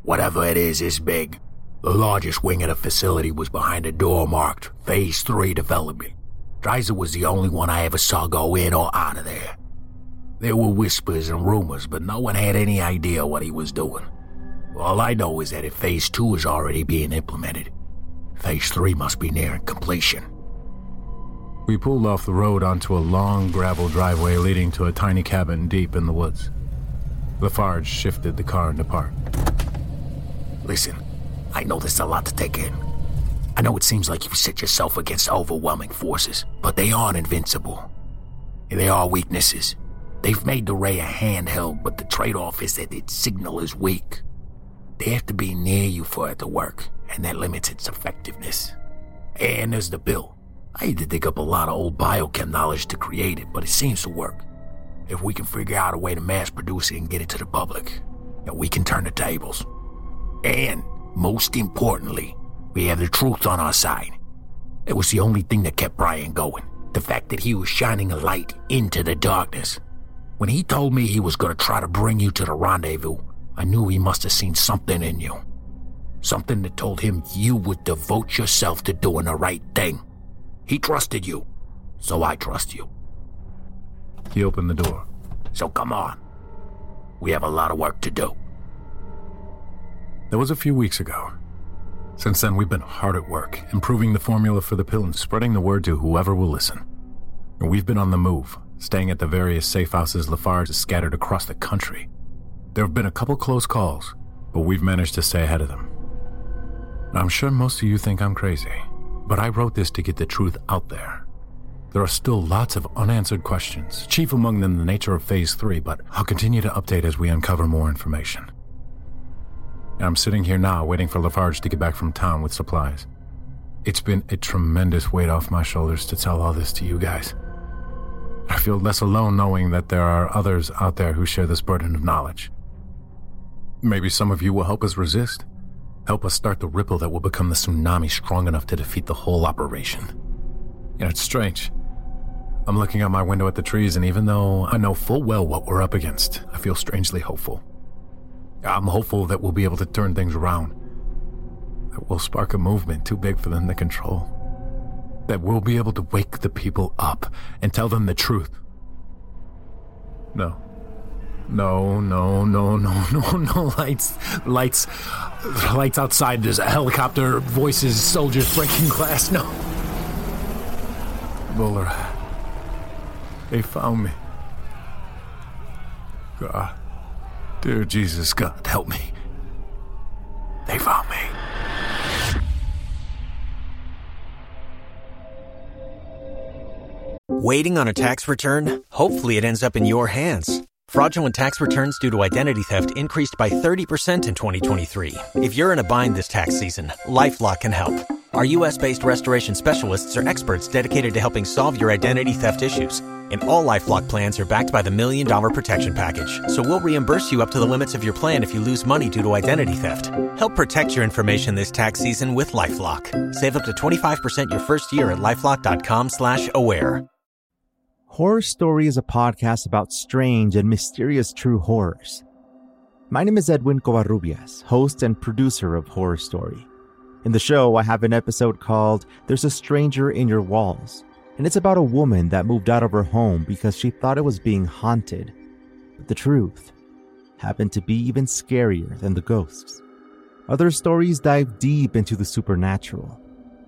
Whatever it is, is big. The largest wing of the facility was behind a door marked Phase 3 Development. Dreiser was the only one I ever saw go in or out of there. There were whispers and rumors, but no one had any idea what he was doing. All I know is that if Phase 2 is already being implemented, Phase 3 must be nearing completion. We pulled off the road onto a long gravel driveway leading to a tiny cabin deep in the woods. Lafarge shifted the car into park. Listen, I know there's a lot to take in. I know it seems like you've set yourself against overwhelming forces, but they aren't invincible. They are weaknesses. They've made the Ray a handheld, but the trade-off is that its signal is weak. They have to be near you for it to work, and that limits its effectiveness. And there's the pill. I had to dig up a lot of old biochem knowledge to create it, but it seems to work. If we can figure out a way to mass produce it and get it to the public, then we can turn the tables. And, most importantly, we have the truth on our side. It was the only thing that kept Brian going. The fact that he was shining a light into the darkness. When he told me he was going to try to bring you to the rendezvous, I knew he must have seen something in you. Something that told him you would devote yourself to doing the right thing. He trusted you, so I trust you. He opened the door. So come on. We have a lot of work to do. That was a few weeks ago. Since then, we've been hard at work, improving the formula for the pill and spreading the word to whoever will listen. And we've been on the move, staying at the various safe houses Lafarge has scattered across the country. There have been a couple close calls, but we've managed to stay ahead of them. I'm sure most of you think I'm crazy, but I wrote this to get the truth out there. There are still lots of unanswered questions, chief among them the nature of Phase 3, but I'll continue to update as we uncover more information. I'm sitting here now waiting for Lafarge to get back from town with supplies. It's been a tremendous weight off my shoulders to tell all this to you guys. I feel less alone knowing that there are others out there who share this burden of knowledge. Maybe some of you will help us resist, help us start the ripple that will become the tsunami strong enough to defeat the whole operation. You know, it's strange. I'm looking out my window at the trees, and even though I know full well what we're up against, I feel strangely hopeful. I'm hopeful that we'll be able to turn things around. That we'll spark a movement too big for them to control. That we'll be able to wake the people up and tell them the truth. No. No, no, no, no, no, no lights. Lights. Lights outside. There's a helicopter, voices, soldiers breaking glass. No. Bowler. They found me. God. Dear Jesus, God, help me. They found me. Waiting on a tax return? Hopefully, it ends up in your hands. Fraudulent tax returns due to identity theft increased by 30% in 2023. If you're in a bind this tax season, LifeLock can help. Our U.S. based restoration specialists are experts dedicated to helping solve your identity theft issues And all LifeLock plans are backed by the Million Dollar Protection Package. So we'll reimburse you up to the limits of your plan if you lose money due to identity theft. Help protect your information this tax season with LifeLock. Save up to 25% your first year at LifeLock.com slash aware. Horror Story is a podcast about strange and mysterious true horrors. My name is Edwin Covarrubias, host and producer of Horror Story. In the show, I have an episode called There's a Stranger in Your Walls, and it's about a woman that moved out of her home because she thought it was being haunted. But the truth happened to be even scarier than the ghosts. Other stories dive deep into the supernatural,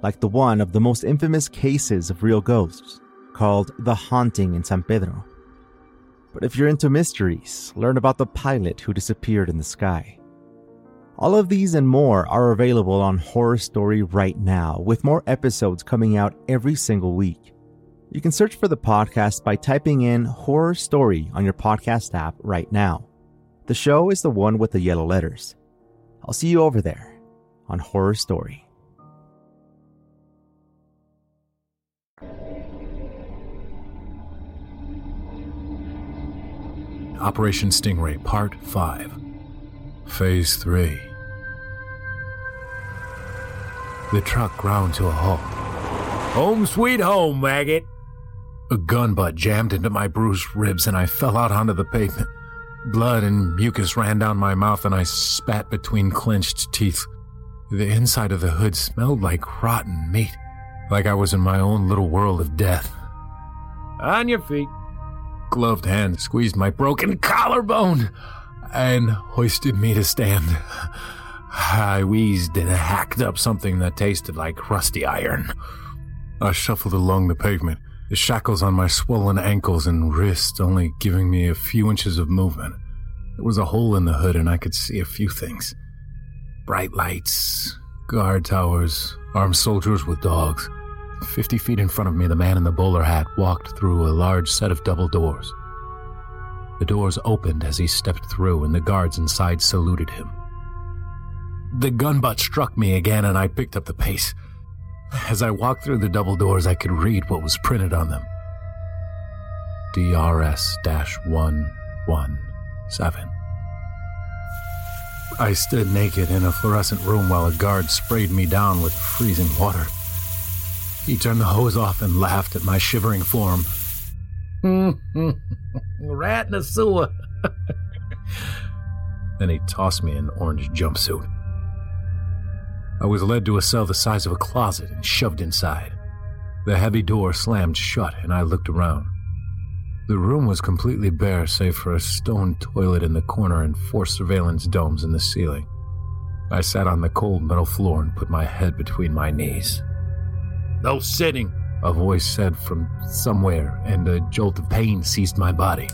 like the one of the most infamous cases of real ghosts, called The Haunting in San Pedro. But if you're into mysteries, learn about the pilot who disappeared in the sky. All of these and more are available on Horror Story right now, with more episodes coming out every single week. You can search for the podcast by typing in Horror Story on your podcast app right now. The show is the one with the yellow letters. I'll see you over there on Horror Story. Operation Stingray Part 5 Phase 3 The truck ground to a halt. Home sweet home, maggot. A gun butt jammed into my bruised ribs and I fell out onto the pavement. Blood and mucus ran down my mouth and I spat between clenched teeth. The inside of the hood smelled like rotten meat, like I was in my own little world of death. On your feet. Gloved hand squeezed my broken collarbone and hoisted me to stand. I wheezed and hacked up something that tasted like rusty iron. I shuffled along the pavement, the shackles on my swollen ankles and wrists only giving me a few inches of movement. There was a hole in the hood and I could see a few things bright lights, guard towers, armed soldiers with dogs. Fifty feet in front of me, the man in the bowler hat walked through a large set of double doors. The doors opened as he stepped through, and the guards inside saluted him. The gun butt struck me again, and I picked up the pace. As I walked through the double doors, I could read what was printed on them DRS 117. I stood naked in a fluorescent room while a guard sprayed me down with freezing water. He turned the hose off and laughed at my shivering form. Rat in the sewer. then he tossed me an orange jumpsuit. I was led to a cell the size of a closet and shoved inside. The heavy door slammed shut, and I looked around. The room was completely bare, save for a stone toilet in the corner and four surveillance domes in the ceiling. I sat on the cold metal floor and put my head between my knees. No sitting, a voice said from somewhere, and a jolt of pain seized my body.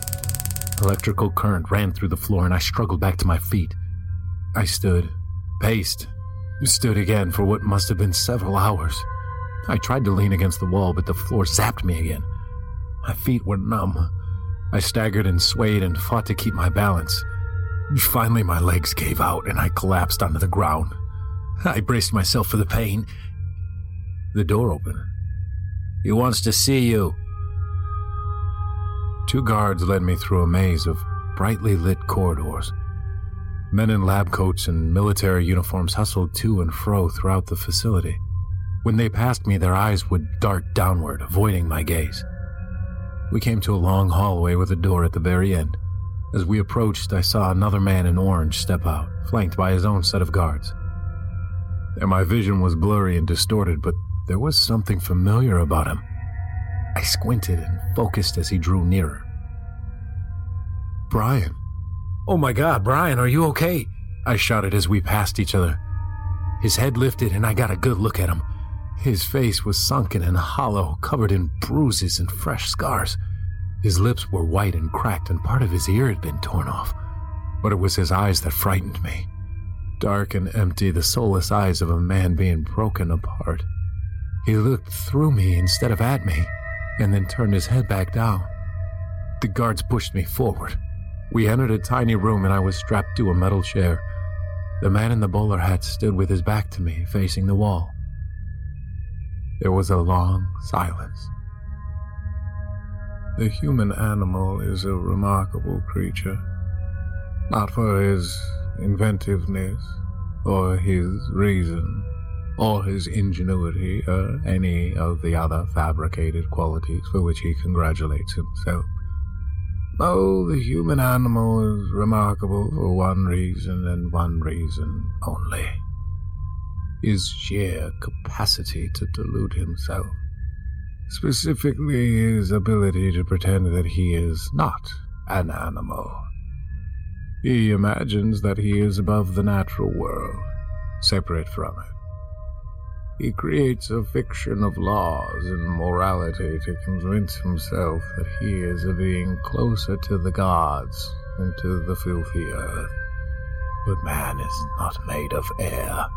Electrical current ran through the floor, and I struggled back to my feet. I stood, paced, stood again for what must have been several hours. I tried to lean against the wall, but the floor zapped me again. My feet were numb. I staggered and swayed and fought to keep my balance. Finally, my legs gave out and I collapsed onto the ground. I braced myself for the pain. The door opened. He wants to see you. Two guards led me through a maze of brightly lit corridors. Men in lab coats and military uniforms hustled to and fro throughout the facility. When they passed me, their eyes would dart downward, avoiding my gaze. We came to a long hallway with a door at the very end. As we approached, I saw another man in orange step out, flanked by his own set of guards. And my vision was blurry and distorted, but there was something familiar about him. I squinted and focused as he drew nearer. Brian. Oh my god, Brian, are you okay? I shouted as we passed each other. His head lifted and I got a good look at him. His face was sunken and hollow, covered in bruises and fresh scars. His lips were white and cracked, and part of his ear had been torn off. But it was his eyes that frightened me. Dark and empty, the soulless eyes of a man being broken apart. He looked through me instead of at me, and then turned his head back down. The guards pushed me forward. We entered a tiny room, and I was strapped to a metal chair. The man in the bowler hat stood with his back to me, facing the wall. There was a long silence. The human animal is a remarkable creature. Not for his inventiveness, or his reason, or his ingenuity, or any of the other fabricated qualities for which he congratulates himself. Oh, the human animal is remarkable for one reason and one reason only his sheer capacity to delude himself. Specifically, his ability to pretend that he is not an animal. He imagines that he is above the natural world, separate from it. He creates a fiction of laws and morality to convince himself that he is a being closer to the gods than to the filthy earth. But man is not made of air.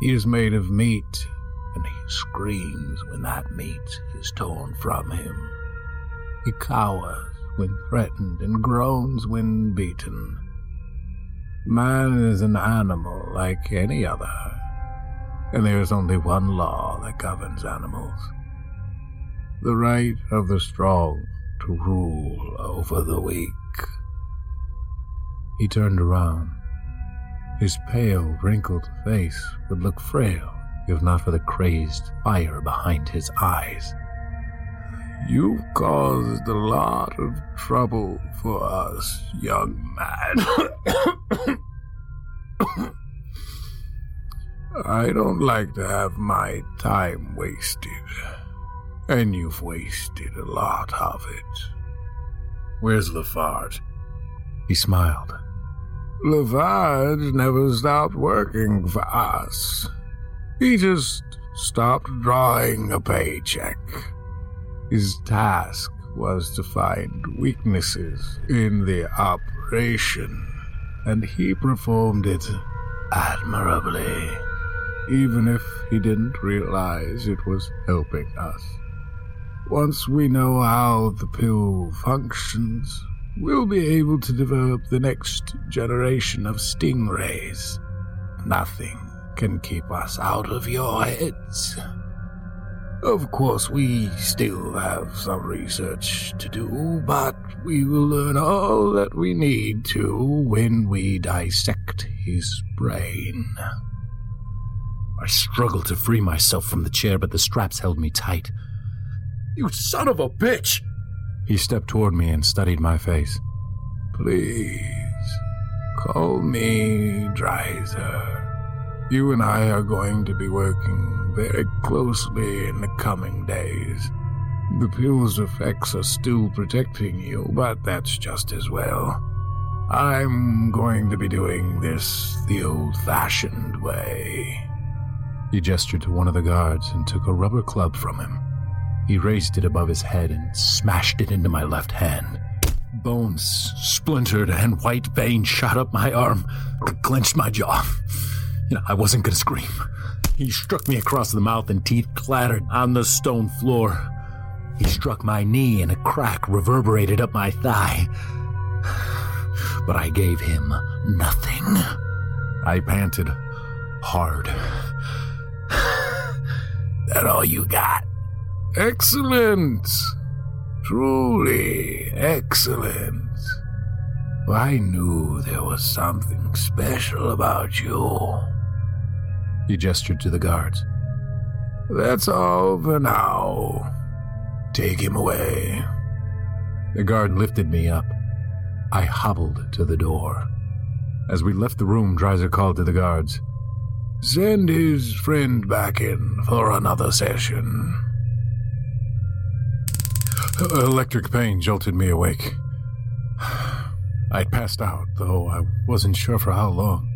He is made of meat, and he screams when that meat is torn from him. He cowers when threatened and groans when beaten. Man is an animal like any other and there is only one law that governs animals the right of the strong to rule over the weak. He turned around. His pale, wrinkled face would look frail if not for the crazed fire behind his eyes. You've caused a lot of trouble for us, young man. I don't like to have my time wasted. And you've wasted a lot of it. Where's Lafarge? He smiled. Lafarge never stopped working for us. He just stopped drawing a paycheck. His task was to find weaknesses in the operation, and he performed it admirably even if he didn't realize it was helping us. Once we know how the pill functions, we'll be able to develop the next generation of stingrays. Nothing can keep us out of your heads. Of course, we still have some research to do, but we will learn all that we need to when we dissect his brain. I struggled to free myself from the chair, but the straps held me tight. You son of a bitch! He stepped toward me and studied my face. Please, call me Dreiser. You and I are going to be working very closely in the coming days. The pill's effects are still protecting you, but that's just as well. I'm going to be doing this the old fashioned way. He gestured to one of the guards and took a rubber club from him. He raised it above his head and smashed it into my left hand. Bones splintered and white veins shot up my arm. I clenched my jaw. You know, I wasn't going to scream. He struck me across the mouth and teeth clattered on the stone floor. He struck my knee and a crack reverberated up my thigh. But I gave him nothing. I panted hard that all you got? Excellent! Truly excellent. I knew there was something special about you. He gestured to the guards. That's all for now. Take him away. The guard lifted me up. I hobbled to the door. As we left the room, Dreiser called to the guards. Send his friend back in for another session. Electric pain jolted me awake. I'd passed out, though I wasn't sure for how long.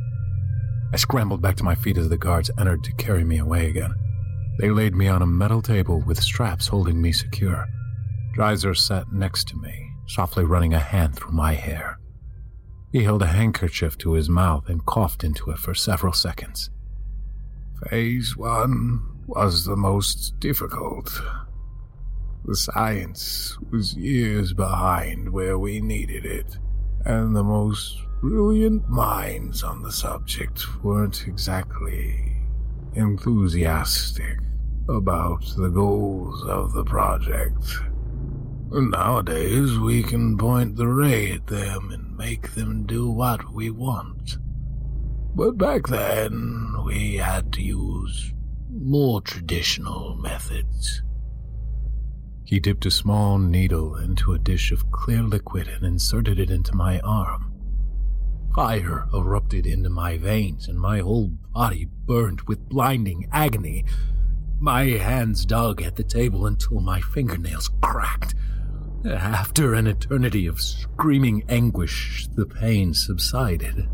I scrambled back to my feet as the guards entered to carry me away again. They laid me on a metal table with straps holding me secure. Dreiser sat next to me, softly running a hand through my hair. He held a handkerchief to his mouth and coughed into it for several seconds. Phase one was the most difficult. The science was years behind where we needed it, and the most brilliant minds on the subject weren't exactly enthusiastic about the goals of the project. Nowadays, we can point the ray at them and make them do what we want. But back then, we had to use more traditional methods. He dipped a small needle into a dish of clear liquid and inserted it into my arm. Fire erupted into my veins and my whole body burned with blinding agony. My hands dug at the table until my fingernails cracked. After an eternity of screaming anguish, the pain subsided.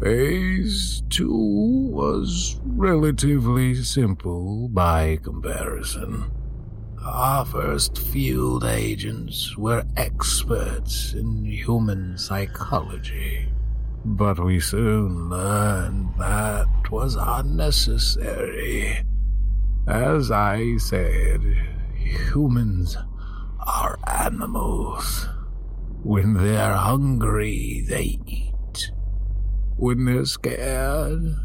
Phase 2 was relatively simple by comparison. Our first field agents were experts in human psychology, but we soon learned that was unnecessary. As I said, humans are animals. When they're hungry, they eat. When they're scared,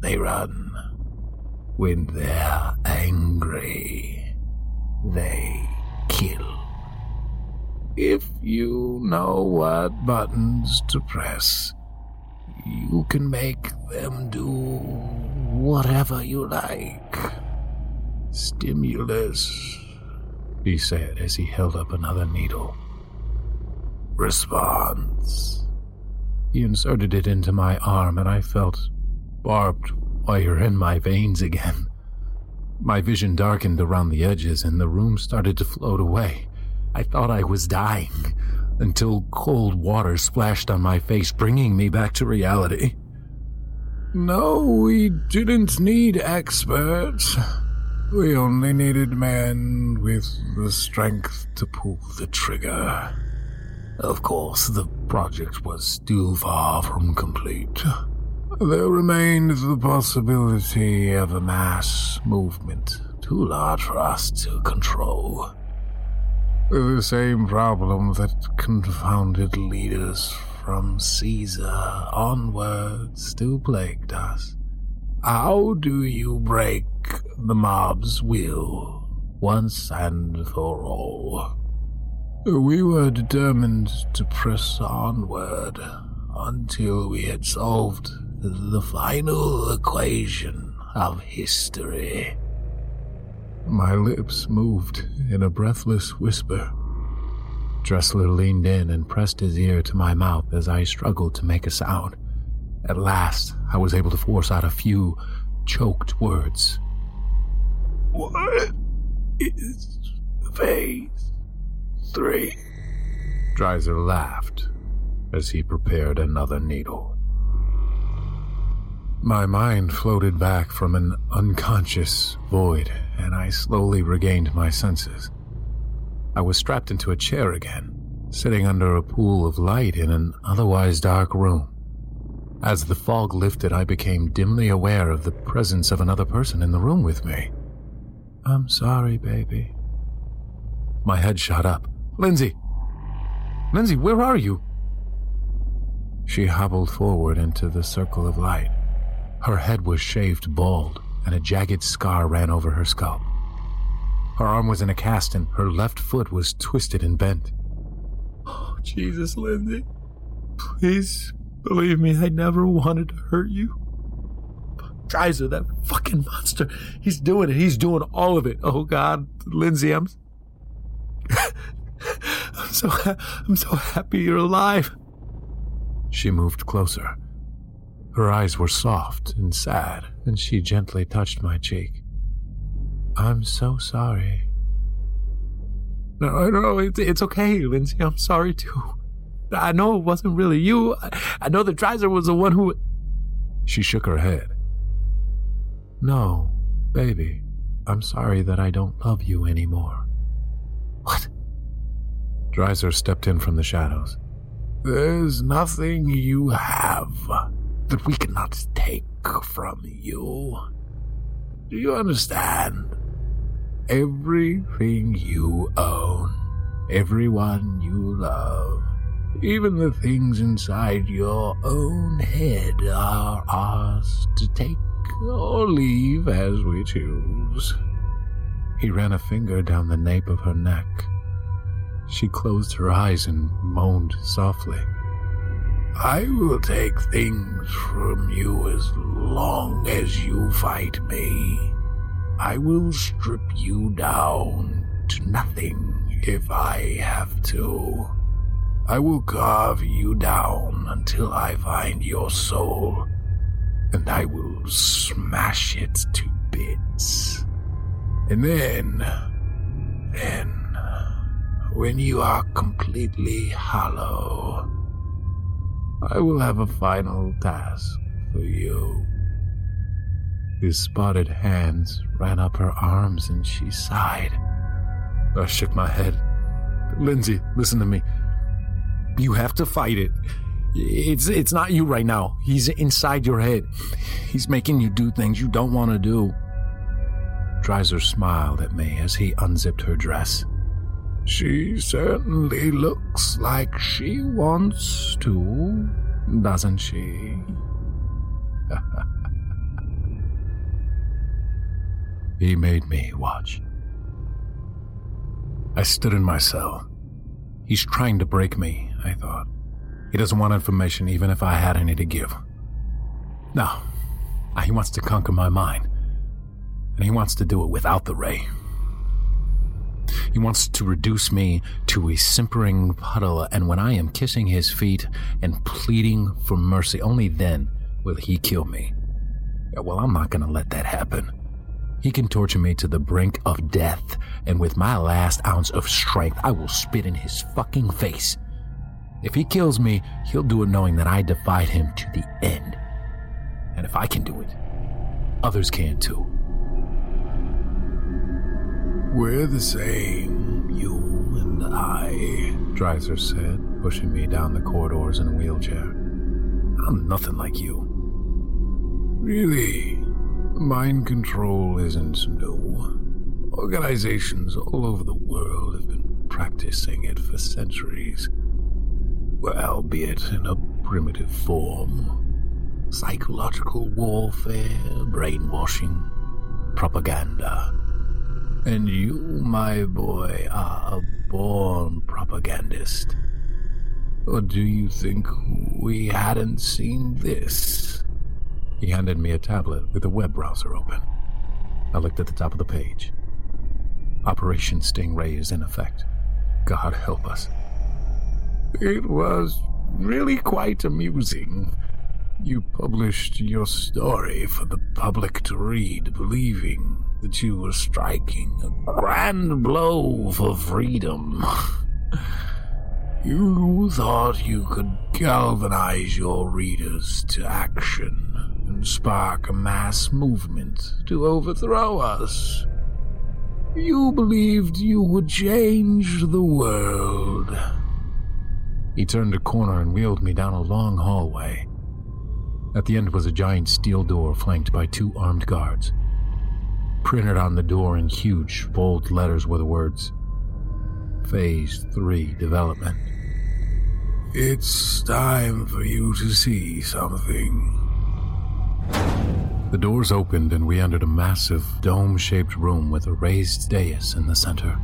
they run. When they're angry, they kill. If you know what buttons to press, you can make them do whatever you like. Stimulus, he said as he held up another needle. Response. He inserted it into my arm, and I felt barbed wire in my veins again. My vision darkened around the edges, and the room started to float away. I thought I was dying until cold water splashed on my face, bringing me back to reality. No, we didn't need experts. We only needed men with the strength to pull the trigger. Of course, the project was still far from complete. There remained the possibility of a mass movement too large for us to control. The same problem that confounded leaders from Caesar onward still plagued us. How do you break the mob's will once and for all? We were determined to press onward until we had solved the final equation of history. My lips moved in a breathless whisper. Dressler leaned in and pressed his ear to my mouth as I struggled to make a sound. At last, I was able to force out a few choked words. What is phase three. Dreiser laughed as he prepared another needle. My mind floated back from an unconscious void, and I slowly regained my senses. I was strapped into a chair again, sitting under a pool of light in an otherwise dark room. As the fog lifted, I became dimly aware of the presence of another person in the room with me. I'm sorry, baby. My head shot up. Lindsay! Lindsay, where are you? She hobbled forward into the circle of light. Her head was shaved bald, and a jagged scar ran over her scalp. Her arm was in a cast, and her left foot was twisted and bent. Oh, Jesus, Lindsay. Please believe me, I never wanted to hurt you. Dreiser, that fucking monster. He's doing it. He's doing all of it. Oh, God. Lindsay, I'm. I'm so ha- I'm so happy you're alive. She moved closer. Her eyes were soft and sad, and she gently touched my cheek. I'm so sorry. No, no, it's, it's okay, Lindsay. I'm sorry too. I know it wasn't really you. I, I know the Dreiser was the one who. She shook her head. No, baby. I'm sorry that I don't love you anymore. What? Dreiser stepped in from the shadows. There's nothing you have that we cannot take from you. Do you understand? Everything you own, everyone you love, even the things inside your own head are ours to take or leave as we choose. He ran a finger down the nape of her neck. She closed her eyes and moaned softly. I will take things from you as long as you fight me. I will strip you down to nothing if I have to. I will carve you down until I find your soul, and I will smash it to bits. And then, then, when you are completely hollow, I will have a final task for you. His spotted hands ran up her arms and she sighed. I shook my head. Lindsay, listen to me. You have to fight it. It's it's not you right now. He's inside your head. He's making you do things you don't want to do. Dreiser smiled at me as he unzipped her dress. She certainly looks like she wants to, doesn't she? he made me watch. I stood in my cell. He's trying to break me, I thought. He doesn't want information even if I had any to give. No, he wants to conquer my mind. And he wants to do it without the ray. He wants to reduce me to a simpering puddle, and when I am kissing his feet and pleading for mercy, only then will he kill me. Well, I'm not going to let that happen. He can torture me to the brink of death, and with my last ounce of strength, I will spit in his fucking face. If he kills me, he'll do it knowing that I defied him to the end. And if I can do it, others can too. We're the same, you and I, Dreiser said, pushing me down the corridors in a wheelchair. I'm nothing like you. Really? Mind control isn't new. Organizations all over the world have been practicing it for centuries. Well, albeit in a primitive form. Psychological warfare, brainwashing, propaganda. And you, my boy, are a born propagandist. Or do you think we hadn't seen this? He handed me a tablet with a web browser open. I looked at the top of the page. Operation Stingray is in effect. God help us. It was really quite amusing. You published your story for the public to read, believing that you were striking a grand blow for freedom. you thought you could galvanize your readers to action and spark a mass movement to overthrow us. You believed you would change the world. He turned a corner and wheeled me down a long hallway. At the end was a giant steel door flanked by two armed guards. Printed on the door in huge, bold letters were the words Phase 3 Development. It's time for you to see something. The doors opened and we entered a massive, dome shaped room with a raised dais in the center.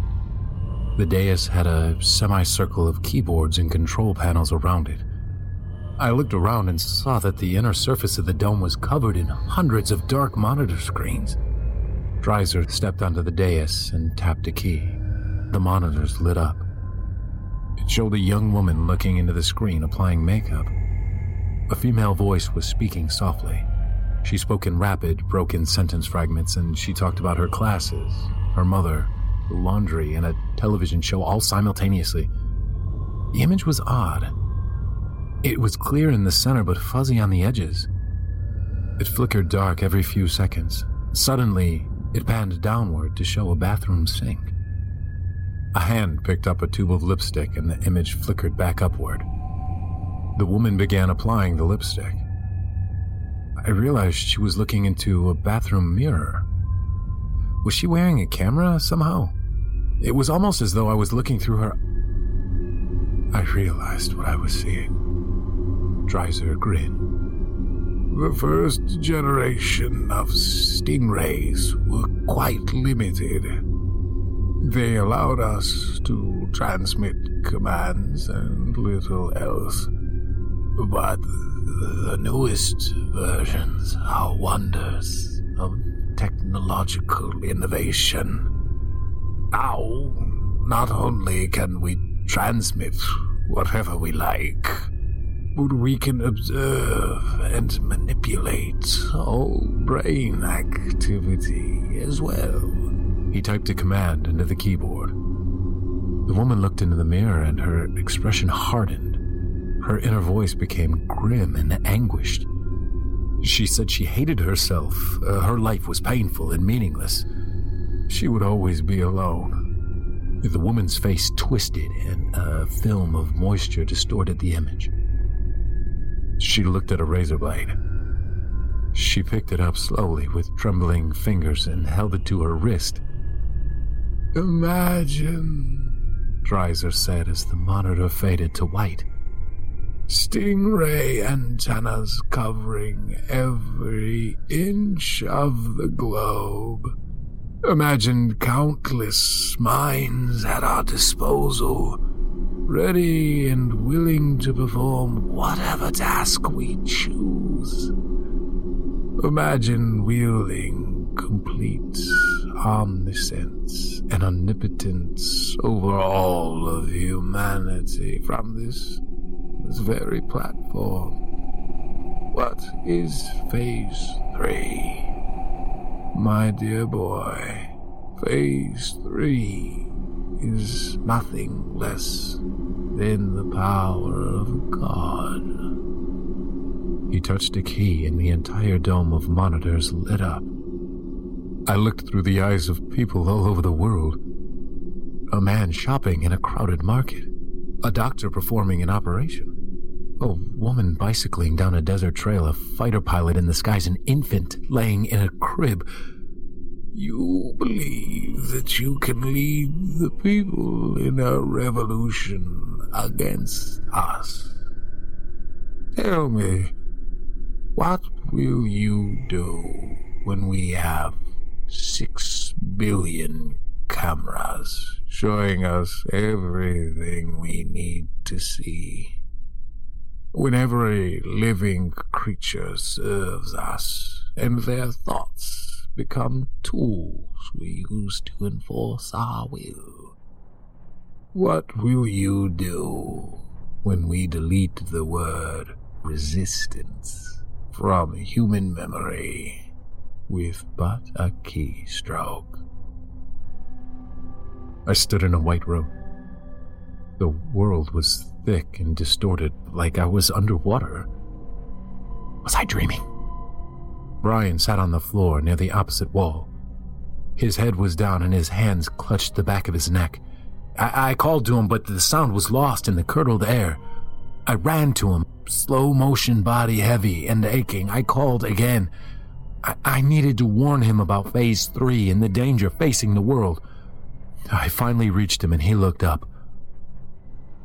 The dais had a semicircle of keyboards and control panels around it. I looked around and saw that the inner surface of the dome was covered in hundreds of dark monitor screens. Dreiser stepped onto the dais and tapped a key. The monitors lit up. It showed a young woman looking into the screen applying makeup. A female voice was speaking softly. She spoke in rapid, broken sentence fragments and she talked about her classes, her mother, laundry, and a television show all simultaneously. The image was odd. It was clear in the center but fuzzy on the edges. It flickered dark every few seconds. Suddenly, it panned downward to show a bathroom sink. A hand picked up a tube of lipstick and the image flickered back upward. The woman began applying the lipstick. I realized she was looking into a bathroom mirror. Was she wearing a camera somehow? It was almost as though I was looking through her. I realized what I was seeing. Dreiser grinned. The first generation of stingrays were quite limited. They allowed us to transmit commands and little else. But the newest versions are wonders of technological innovation. Now, not only can we transmit whatever we like, we can observe and manipulate all brain activity as well. He typed a command into the keyboard. The woman looked into the mirror and her expression hardened. Her inner voice became grim and anguished. She said she hated herself. Uh, her life was painful and meaningless. She would always be alone. The woman's face twisted and a film of moisture distorted the image. She looked at a razor blade. She picked it up slowly with trembling fingers and held it to her wrist. Imagine, Dreiser said as the monitor faded to white. Stingray antennas covering every inch of the globe. Imagine countless minds at our disposal, ready and willing to perform whatever task we choose. Imagine wielding complete omniscience and omnipotence over all of humanity from this this very platform. What is Phase 3? My dear boy, Phase 3 is nothing less than the power of God. He touched a key and the entire dome of monitors lit up. I looked through the eyes of people all over the world. A man shopping in a crowded market. A doctor performing an operation. A woman bicycling down a desert trail, a fighter pilot in the skies, an infant laying in a crib. You believe that you can lead the people in a revolution against us. Tell me, what will you do when we have six billion cameras showing us everything we need to see? when every living creature serves us, and their thoughts become tools we use to enforce our will. What will you do when we delete the word resistance from human memory with but a keystroke? I stood in a white room. The world was thick and distorted, like I was underwater. Was I dreaming? Brian sat on the floor near the opposite wall. His head was down and his hands clutched the back of his neck. I, I called to him, but the sound was lost in the curdled air. I ran to him, slow motion body heavy and aching. I called again. I, I needed to warn him about phase three and the danger facing the world. I finally reached him and he looked up.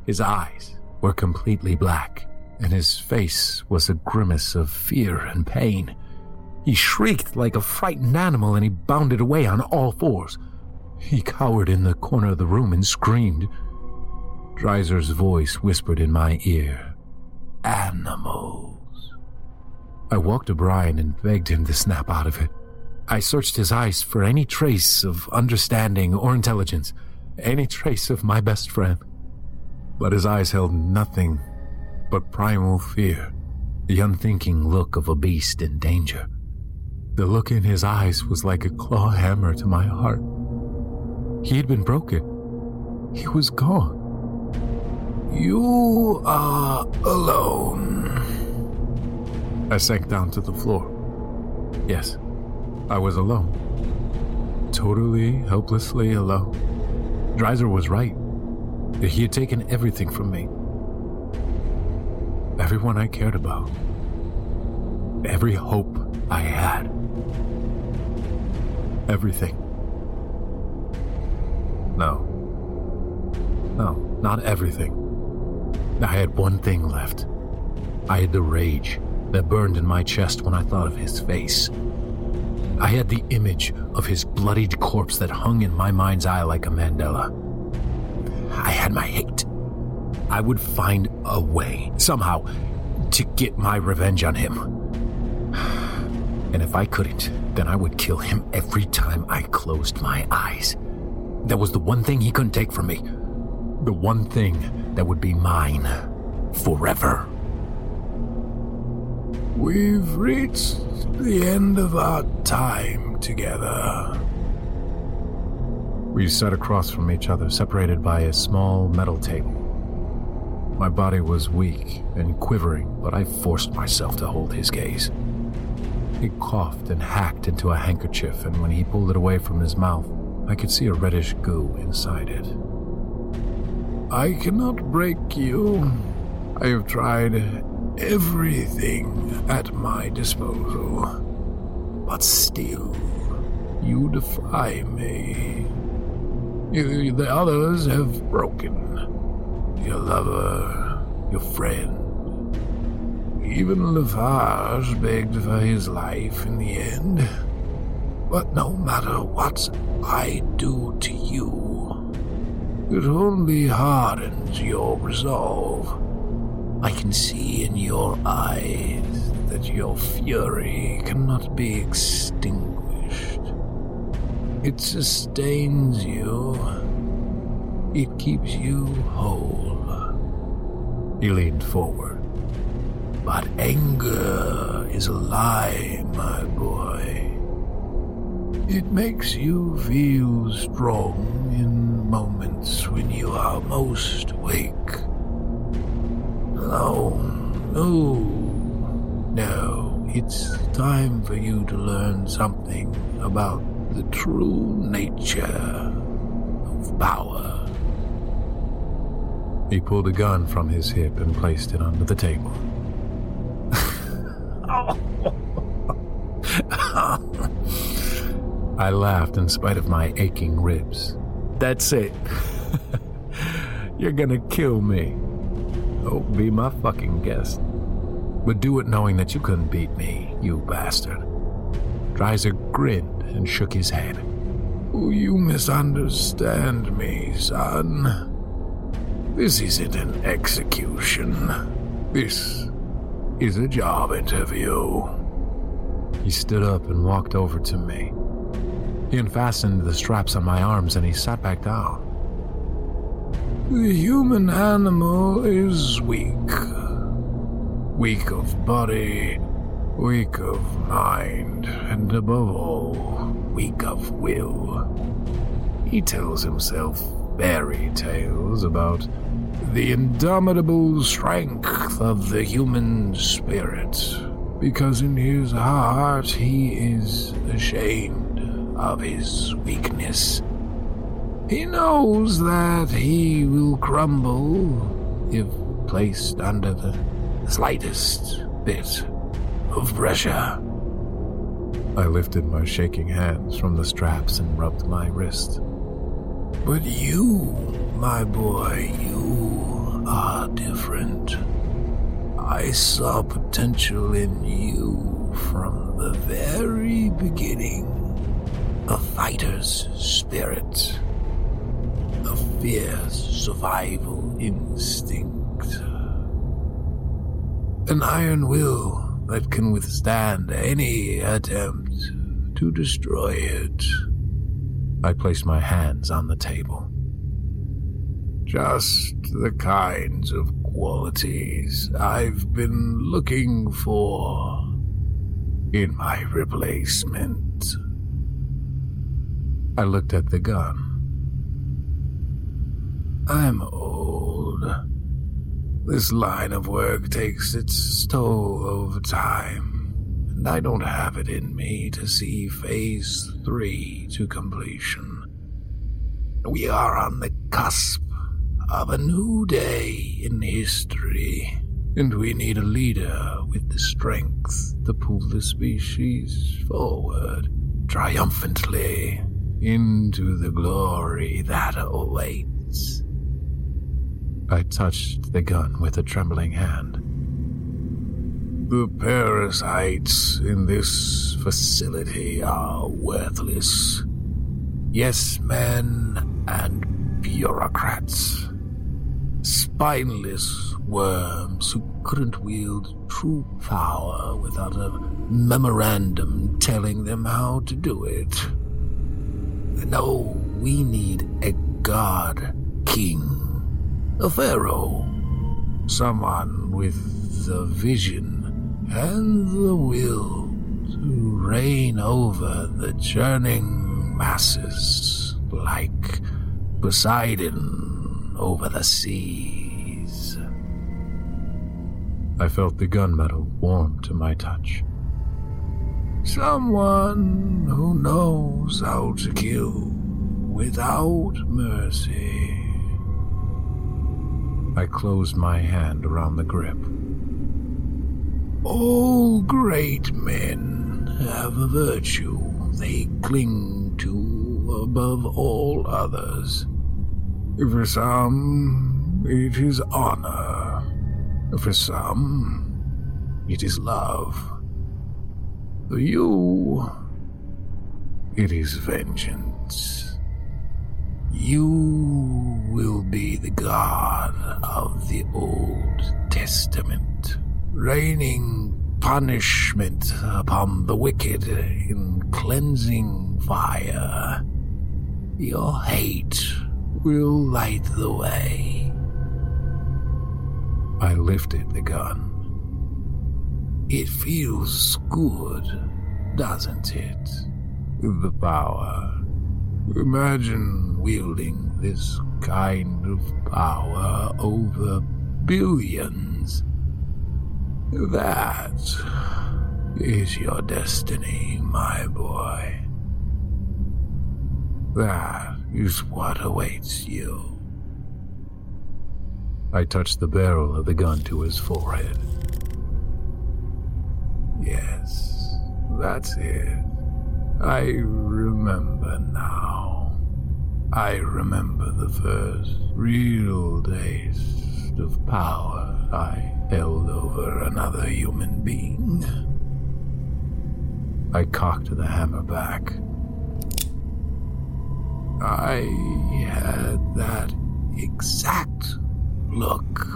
His eyes were completely black, and his face was a grimace of fear and pain. He shrieked like a frightened animal and he bounded away on all fours. He cowered in the corner of the room and screamed. Dreiser's voice whispered in my ear, Animals. I walked to Brian and begged him to snap out of it. I searched his eyes for any trace of understanding or intelligence, any trace of my best friend but his eyes held nothing but primal fear, the unthinking look of a beast in danger. The look in his eyes was like a claw hammer to my heart. He had been broken. He was gone. You are alone. I sank down to the floor. Yes, I was alone. Totally, helplessly alone. Dreiser was right. He had taken everything from me. Everyone I cared about. Every hope I had. Everything. No. No, not everything. I had one thing left. I had the rage that burned in my chest when I thought of his face. I had the image of his bloodied corpse that hung in my mind's eye like a mandala. I had my hate. I would find a way, somehow, to get my revenge on him. And if I couldn't, then I would kill him every time I closed my eyes. That was the one thing he couldn't take from me. The one thing that would be mine forever. We've reached the end of our time together. We sat across from each other, separated by a small metal table. My body was weak and quivering, but I forced myself to hold his gaze. He coughed and hacked into a handkerchief, and when he pulled it away from his mouth, I could see a reddish goo inside it. I cannot break you. I have tried everything at my disposal. But still, you defy me. The others have broken. Your lover, your friend. Even Lafarge begged for his life in the end. But no matter what I do to you, it only hardens your resolve. I can see in your eyes that your fury cannot be extinguished. It sustains you. It keeps you whole. He leaned forward. But anger is a lie, my boy. It makes you feel strong in moments when you are most weak. No, oh, no, no. It's time for you to learn something about the true nature of power. He pulled a gun from his hip and placed it under the table. I laughed in spite of my aching ribs. That's it. You're gonna kill me. Oh, be my fucking guest. But do it knowing that you couldn't beat me, you bastard. Dreiser grinned and shook his head. You misunderstand me, son. This isn't an execution. This is a job interview. He stood up and walked over to me. He unfastened the straps on my arms and he sat back down. The human animal is weak. Weak of body, weak of mind, and above all, weak of will. He tells himself fairy tales about the indomitable strength of the human spirit, because in his heart he is ashamed of his weakness. He knows that he will crumble if placed under the slightest bit of pressure. I lifted my shaking hands from the straps and rubbed my wrist. But you, my boy, you are different. I saw potential in you from the very beginning. A fighter's spirit. A fierce survival instinct. An iron will that can withstand any attempt to destroy it. I placed my hands on the table. Just the kinds of qualities I've been looking for in my replacement. I looked at the gun. I'm old. This line of work takes its toll over time, and I don't have it in me to see Phase 3 to completion. We are on the cusp of a new day in history, and we need a leader with the strength to pull the species forward triumphantly into the glory that awaits. I touched the gun with a trembling hand. The parasites in this facility are worthless. Yes men and bureaucrats. Spineless worms who couldn't wield true power without a memorandum telling them how to do it. No, we need a god king, a pharaoh, someone with the vision and the will to reign over the churning masses like Poseidon over the seas. I felt the gunmetal warm to my touch. Someone who knows how to kill without mercy. I closed my hand around the grip. All great men have a virtue they cling to above all others. For some, um, it is honor. For some, um, it is love. For you, it is vengeance. You will be the God of the Old Testament, raining punishment upon the wicked in cleansing fire. Your hate will light the way. I lifted the gun. It feels good, doesn't it? The power. Imagine wielding this kind of power over billions. That is your destiny, my boy. That is what awaits you. I touched the barrel of the gun to his forehead. Yes, that's it. I remember now. I remember the first real taste of power I held over another human being. I cocked the hammer back. I had that exact look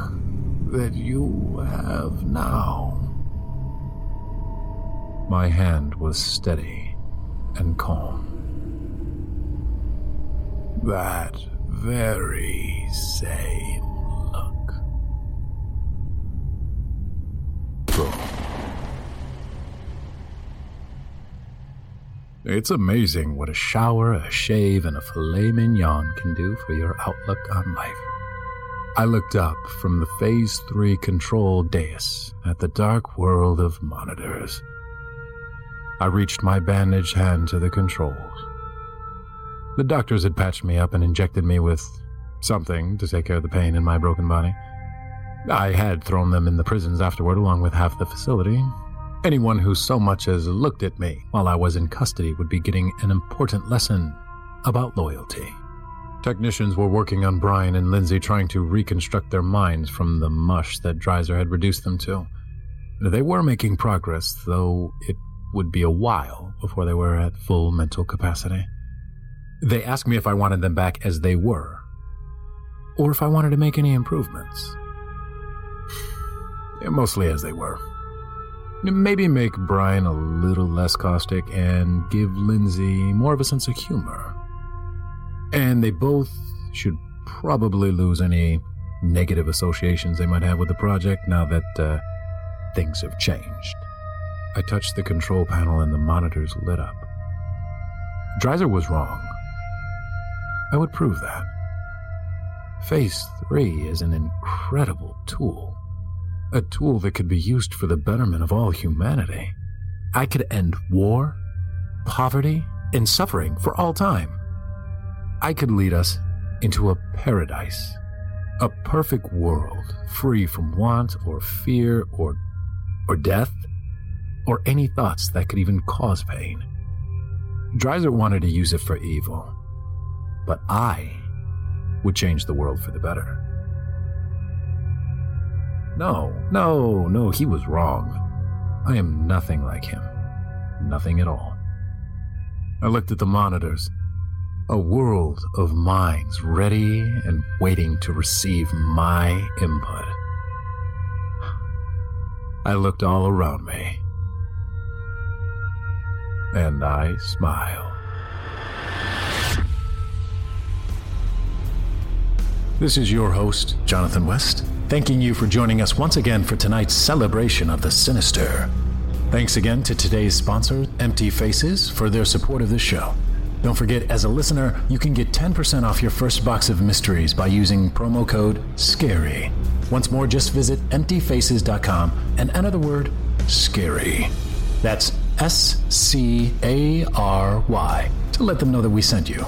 that you have now. My hand was steady and calm. That very same look. It's amazing what a shower, a shave, and a filet mignon can do for your outlook on life. I looked up from the Phase 3 control dais at the dark world of monitors. I reached my bandaged hand to the controls. The doctors had patched me up and injected me with something to take care of the pain in my broken body. I had thrown them in the prisons afterward, along with half the facility. Anyone who so much as looked at me while I was in custody would be getting an important lesson about loyalty. Technicians were working on Brian and Lindsay trying to reconstruct their minds from the mush that Dreiser had reduced them to. They were making progress, though it would be a while before they were at full mental capacity. They asked me if I wanted them back as they were, or if I wanted to make any improvements. Mostly as they were. Maybe make Brian a little less caustic and give Lindsay more of a sense of humor. And they both should probably lose any negative associations they might have with the project now that uh, things have changed. I touched the control panel and the monitors lit up. Dreiser was wrong. I would prove that. Phase 3 is an incredible tool. A tool that could be used for the betterment of all humanity. I could end war, poverty, and suffering for all time. I could lead us into a paradise, a perfect world free from want or fear or, or death or any thoughts that could even cause pain. Dreiser wanted to use it for evil, but I would change the world for the better. No, no, no, he was wrong. I am nothing like him. Nothing at all. I looked at the monitors. A world of minds ready and waiting to receive my input. I looked all around me. And I smiled. This is your host, Jonathan West, thanking you for joining us once again for tonight's celebration of the sinister. Thanks again to today's sponsor, Empty Faces, for their support of this show. Don't forget, as a listener, you can get 10% off your first box of mysteries by using promo code SCARY. Once more, just visit emptyfaces.com and enter the word SCARY. That's S C A R Y to let them know that we sent you.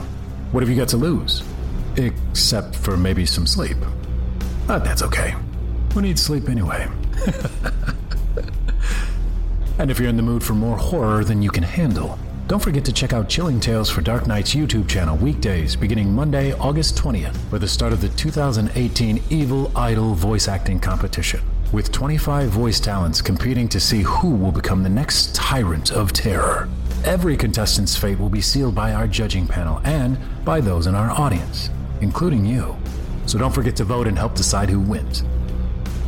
What have you got to lose? Except for maybe some sleep. But that's okay. Who needs sleep anyway? and if you're in the mood for more horror than you can handle, don't forget to check out Chilling Tales for Dark Nights YouTube channel weekdays beginning Monday, August 20th, for the start of the 2018 Evil Idol voice acting competition. With 25 voice talents competing to see who will become the next tyrant of terror. Every contestant's fate will be sealed by our judging panel and by those in our audience, including you. So don't forget to vote and help decide who wins.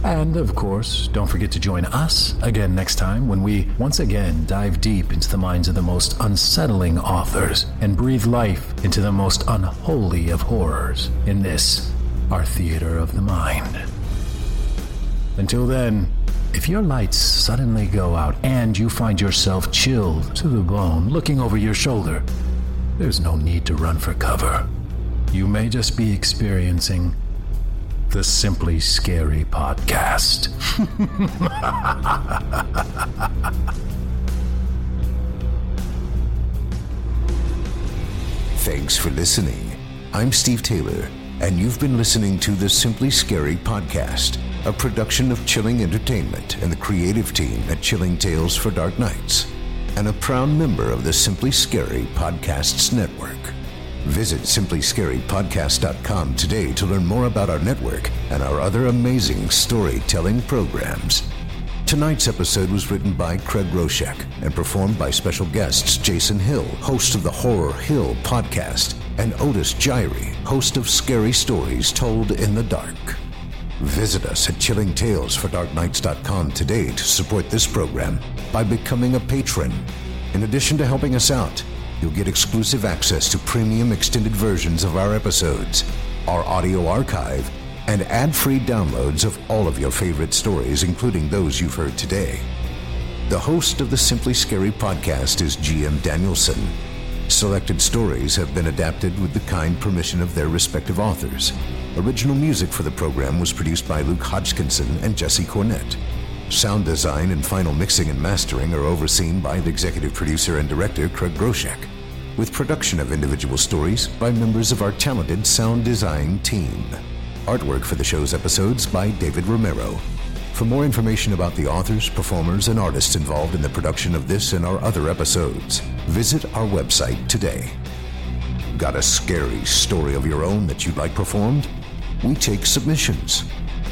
And of course, don't forget to join us again next time when we once again dive deep into the minds of the most unsettling authors and breathe life into the most unholy of horrors in this, our theater of the mind. Until then, if your lights suddenly go out and you find yourself chilled to the bone looking over your shoulder, there's no need to run for cover. You may just be experiencing the Simply Scary podcast. Thanks for listening. I'm Steve Taylor, and you've been listening to the Simply Scary podcast, a production of Chilling Entertainment and the creative team at Chilling Tales for Dark Nights, and a proud member of the Simply Scary Podcasts Network. Visit simplyscarypodcast.com today to learn more about our network and our other amazing storytelling programs. Tonight's episode was written by Craig Groshek and performed by special guests Jason Hill, host of the Horror Hill podcast, and Otis Jiry, host of Scary Stories Told in the Dark. Visit us at chillingtalesfordarknights.com today to support this program by becoming a patron. In addition to helping us out, you'll get exclusive access to premium extended versions of our episodes, our audio archive, and ad free downloads of all of your favorite stories, including those you've heard today. The host of the Simply Scary podcast is GM Danielson. Selected stories have been adapted with the kind permission of their respective authors. Original music for the program was produced by Luke Hodgkinson and Jesse Cornett. Sound design and final mixing and mastering are overseen by the executive producer and director Craig Groshek, with production of individual stories by members of our talented sound design team. Artwork for the show's episodes by David Romero. For more information about the authors, performers, and artists involved in the production of this and our other episodes, visit our website today. Got a scary story of your own that you'd like performed? We take submissions.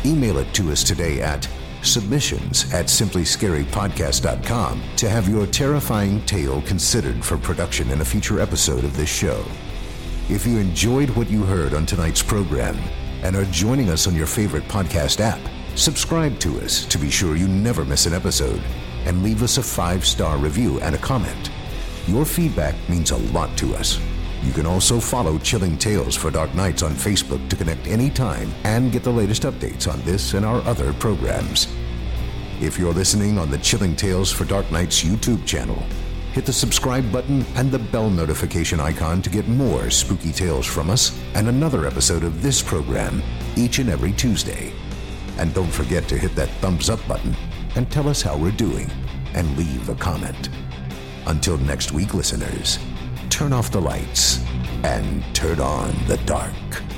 Email it to us today at submissions at simplyscarypodcast.com to have your terrifying tale considered for production in a future episode of this show. If you enjoyed what you heard on tonight's program and are joining us on your favorite podcast app, subscribe to us to be sure you never miss an episode and leave us a five star review and a comment. Your feedback means a lot to us. You can also follow Chilling Tales for Dark Nights on Facebook to connect anytime and get the latest updates on this and our other programs. If you're listening on the Chilling Tales for Dark Nights YouTube channel, hit the subscribe button and the bell notification icon to get more spooky tales from us and another episode of this program each and every Tuesday. And don't forget to hit that thumbs up button and tell us how we're doing and leave a comment. Until next week, listeners turn off the lights and turn on the dark.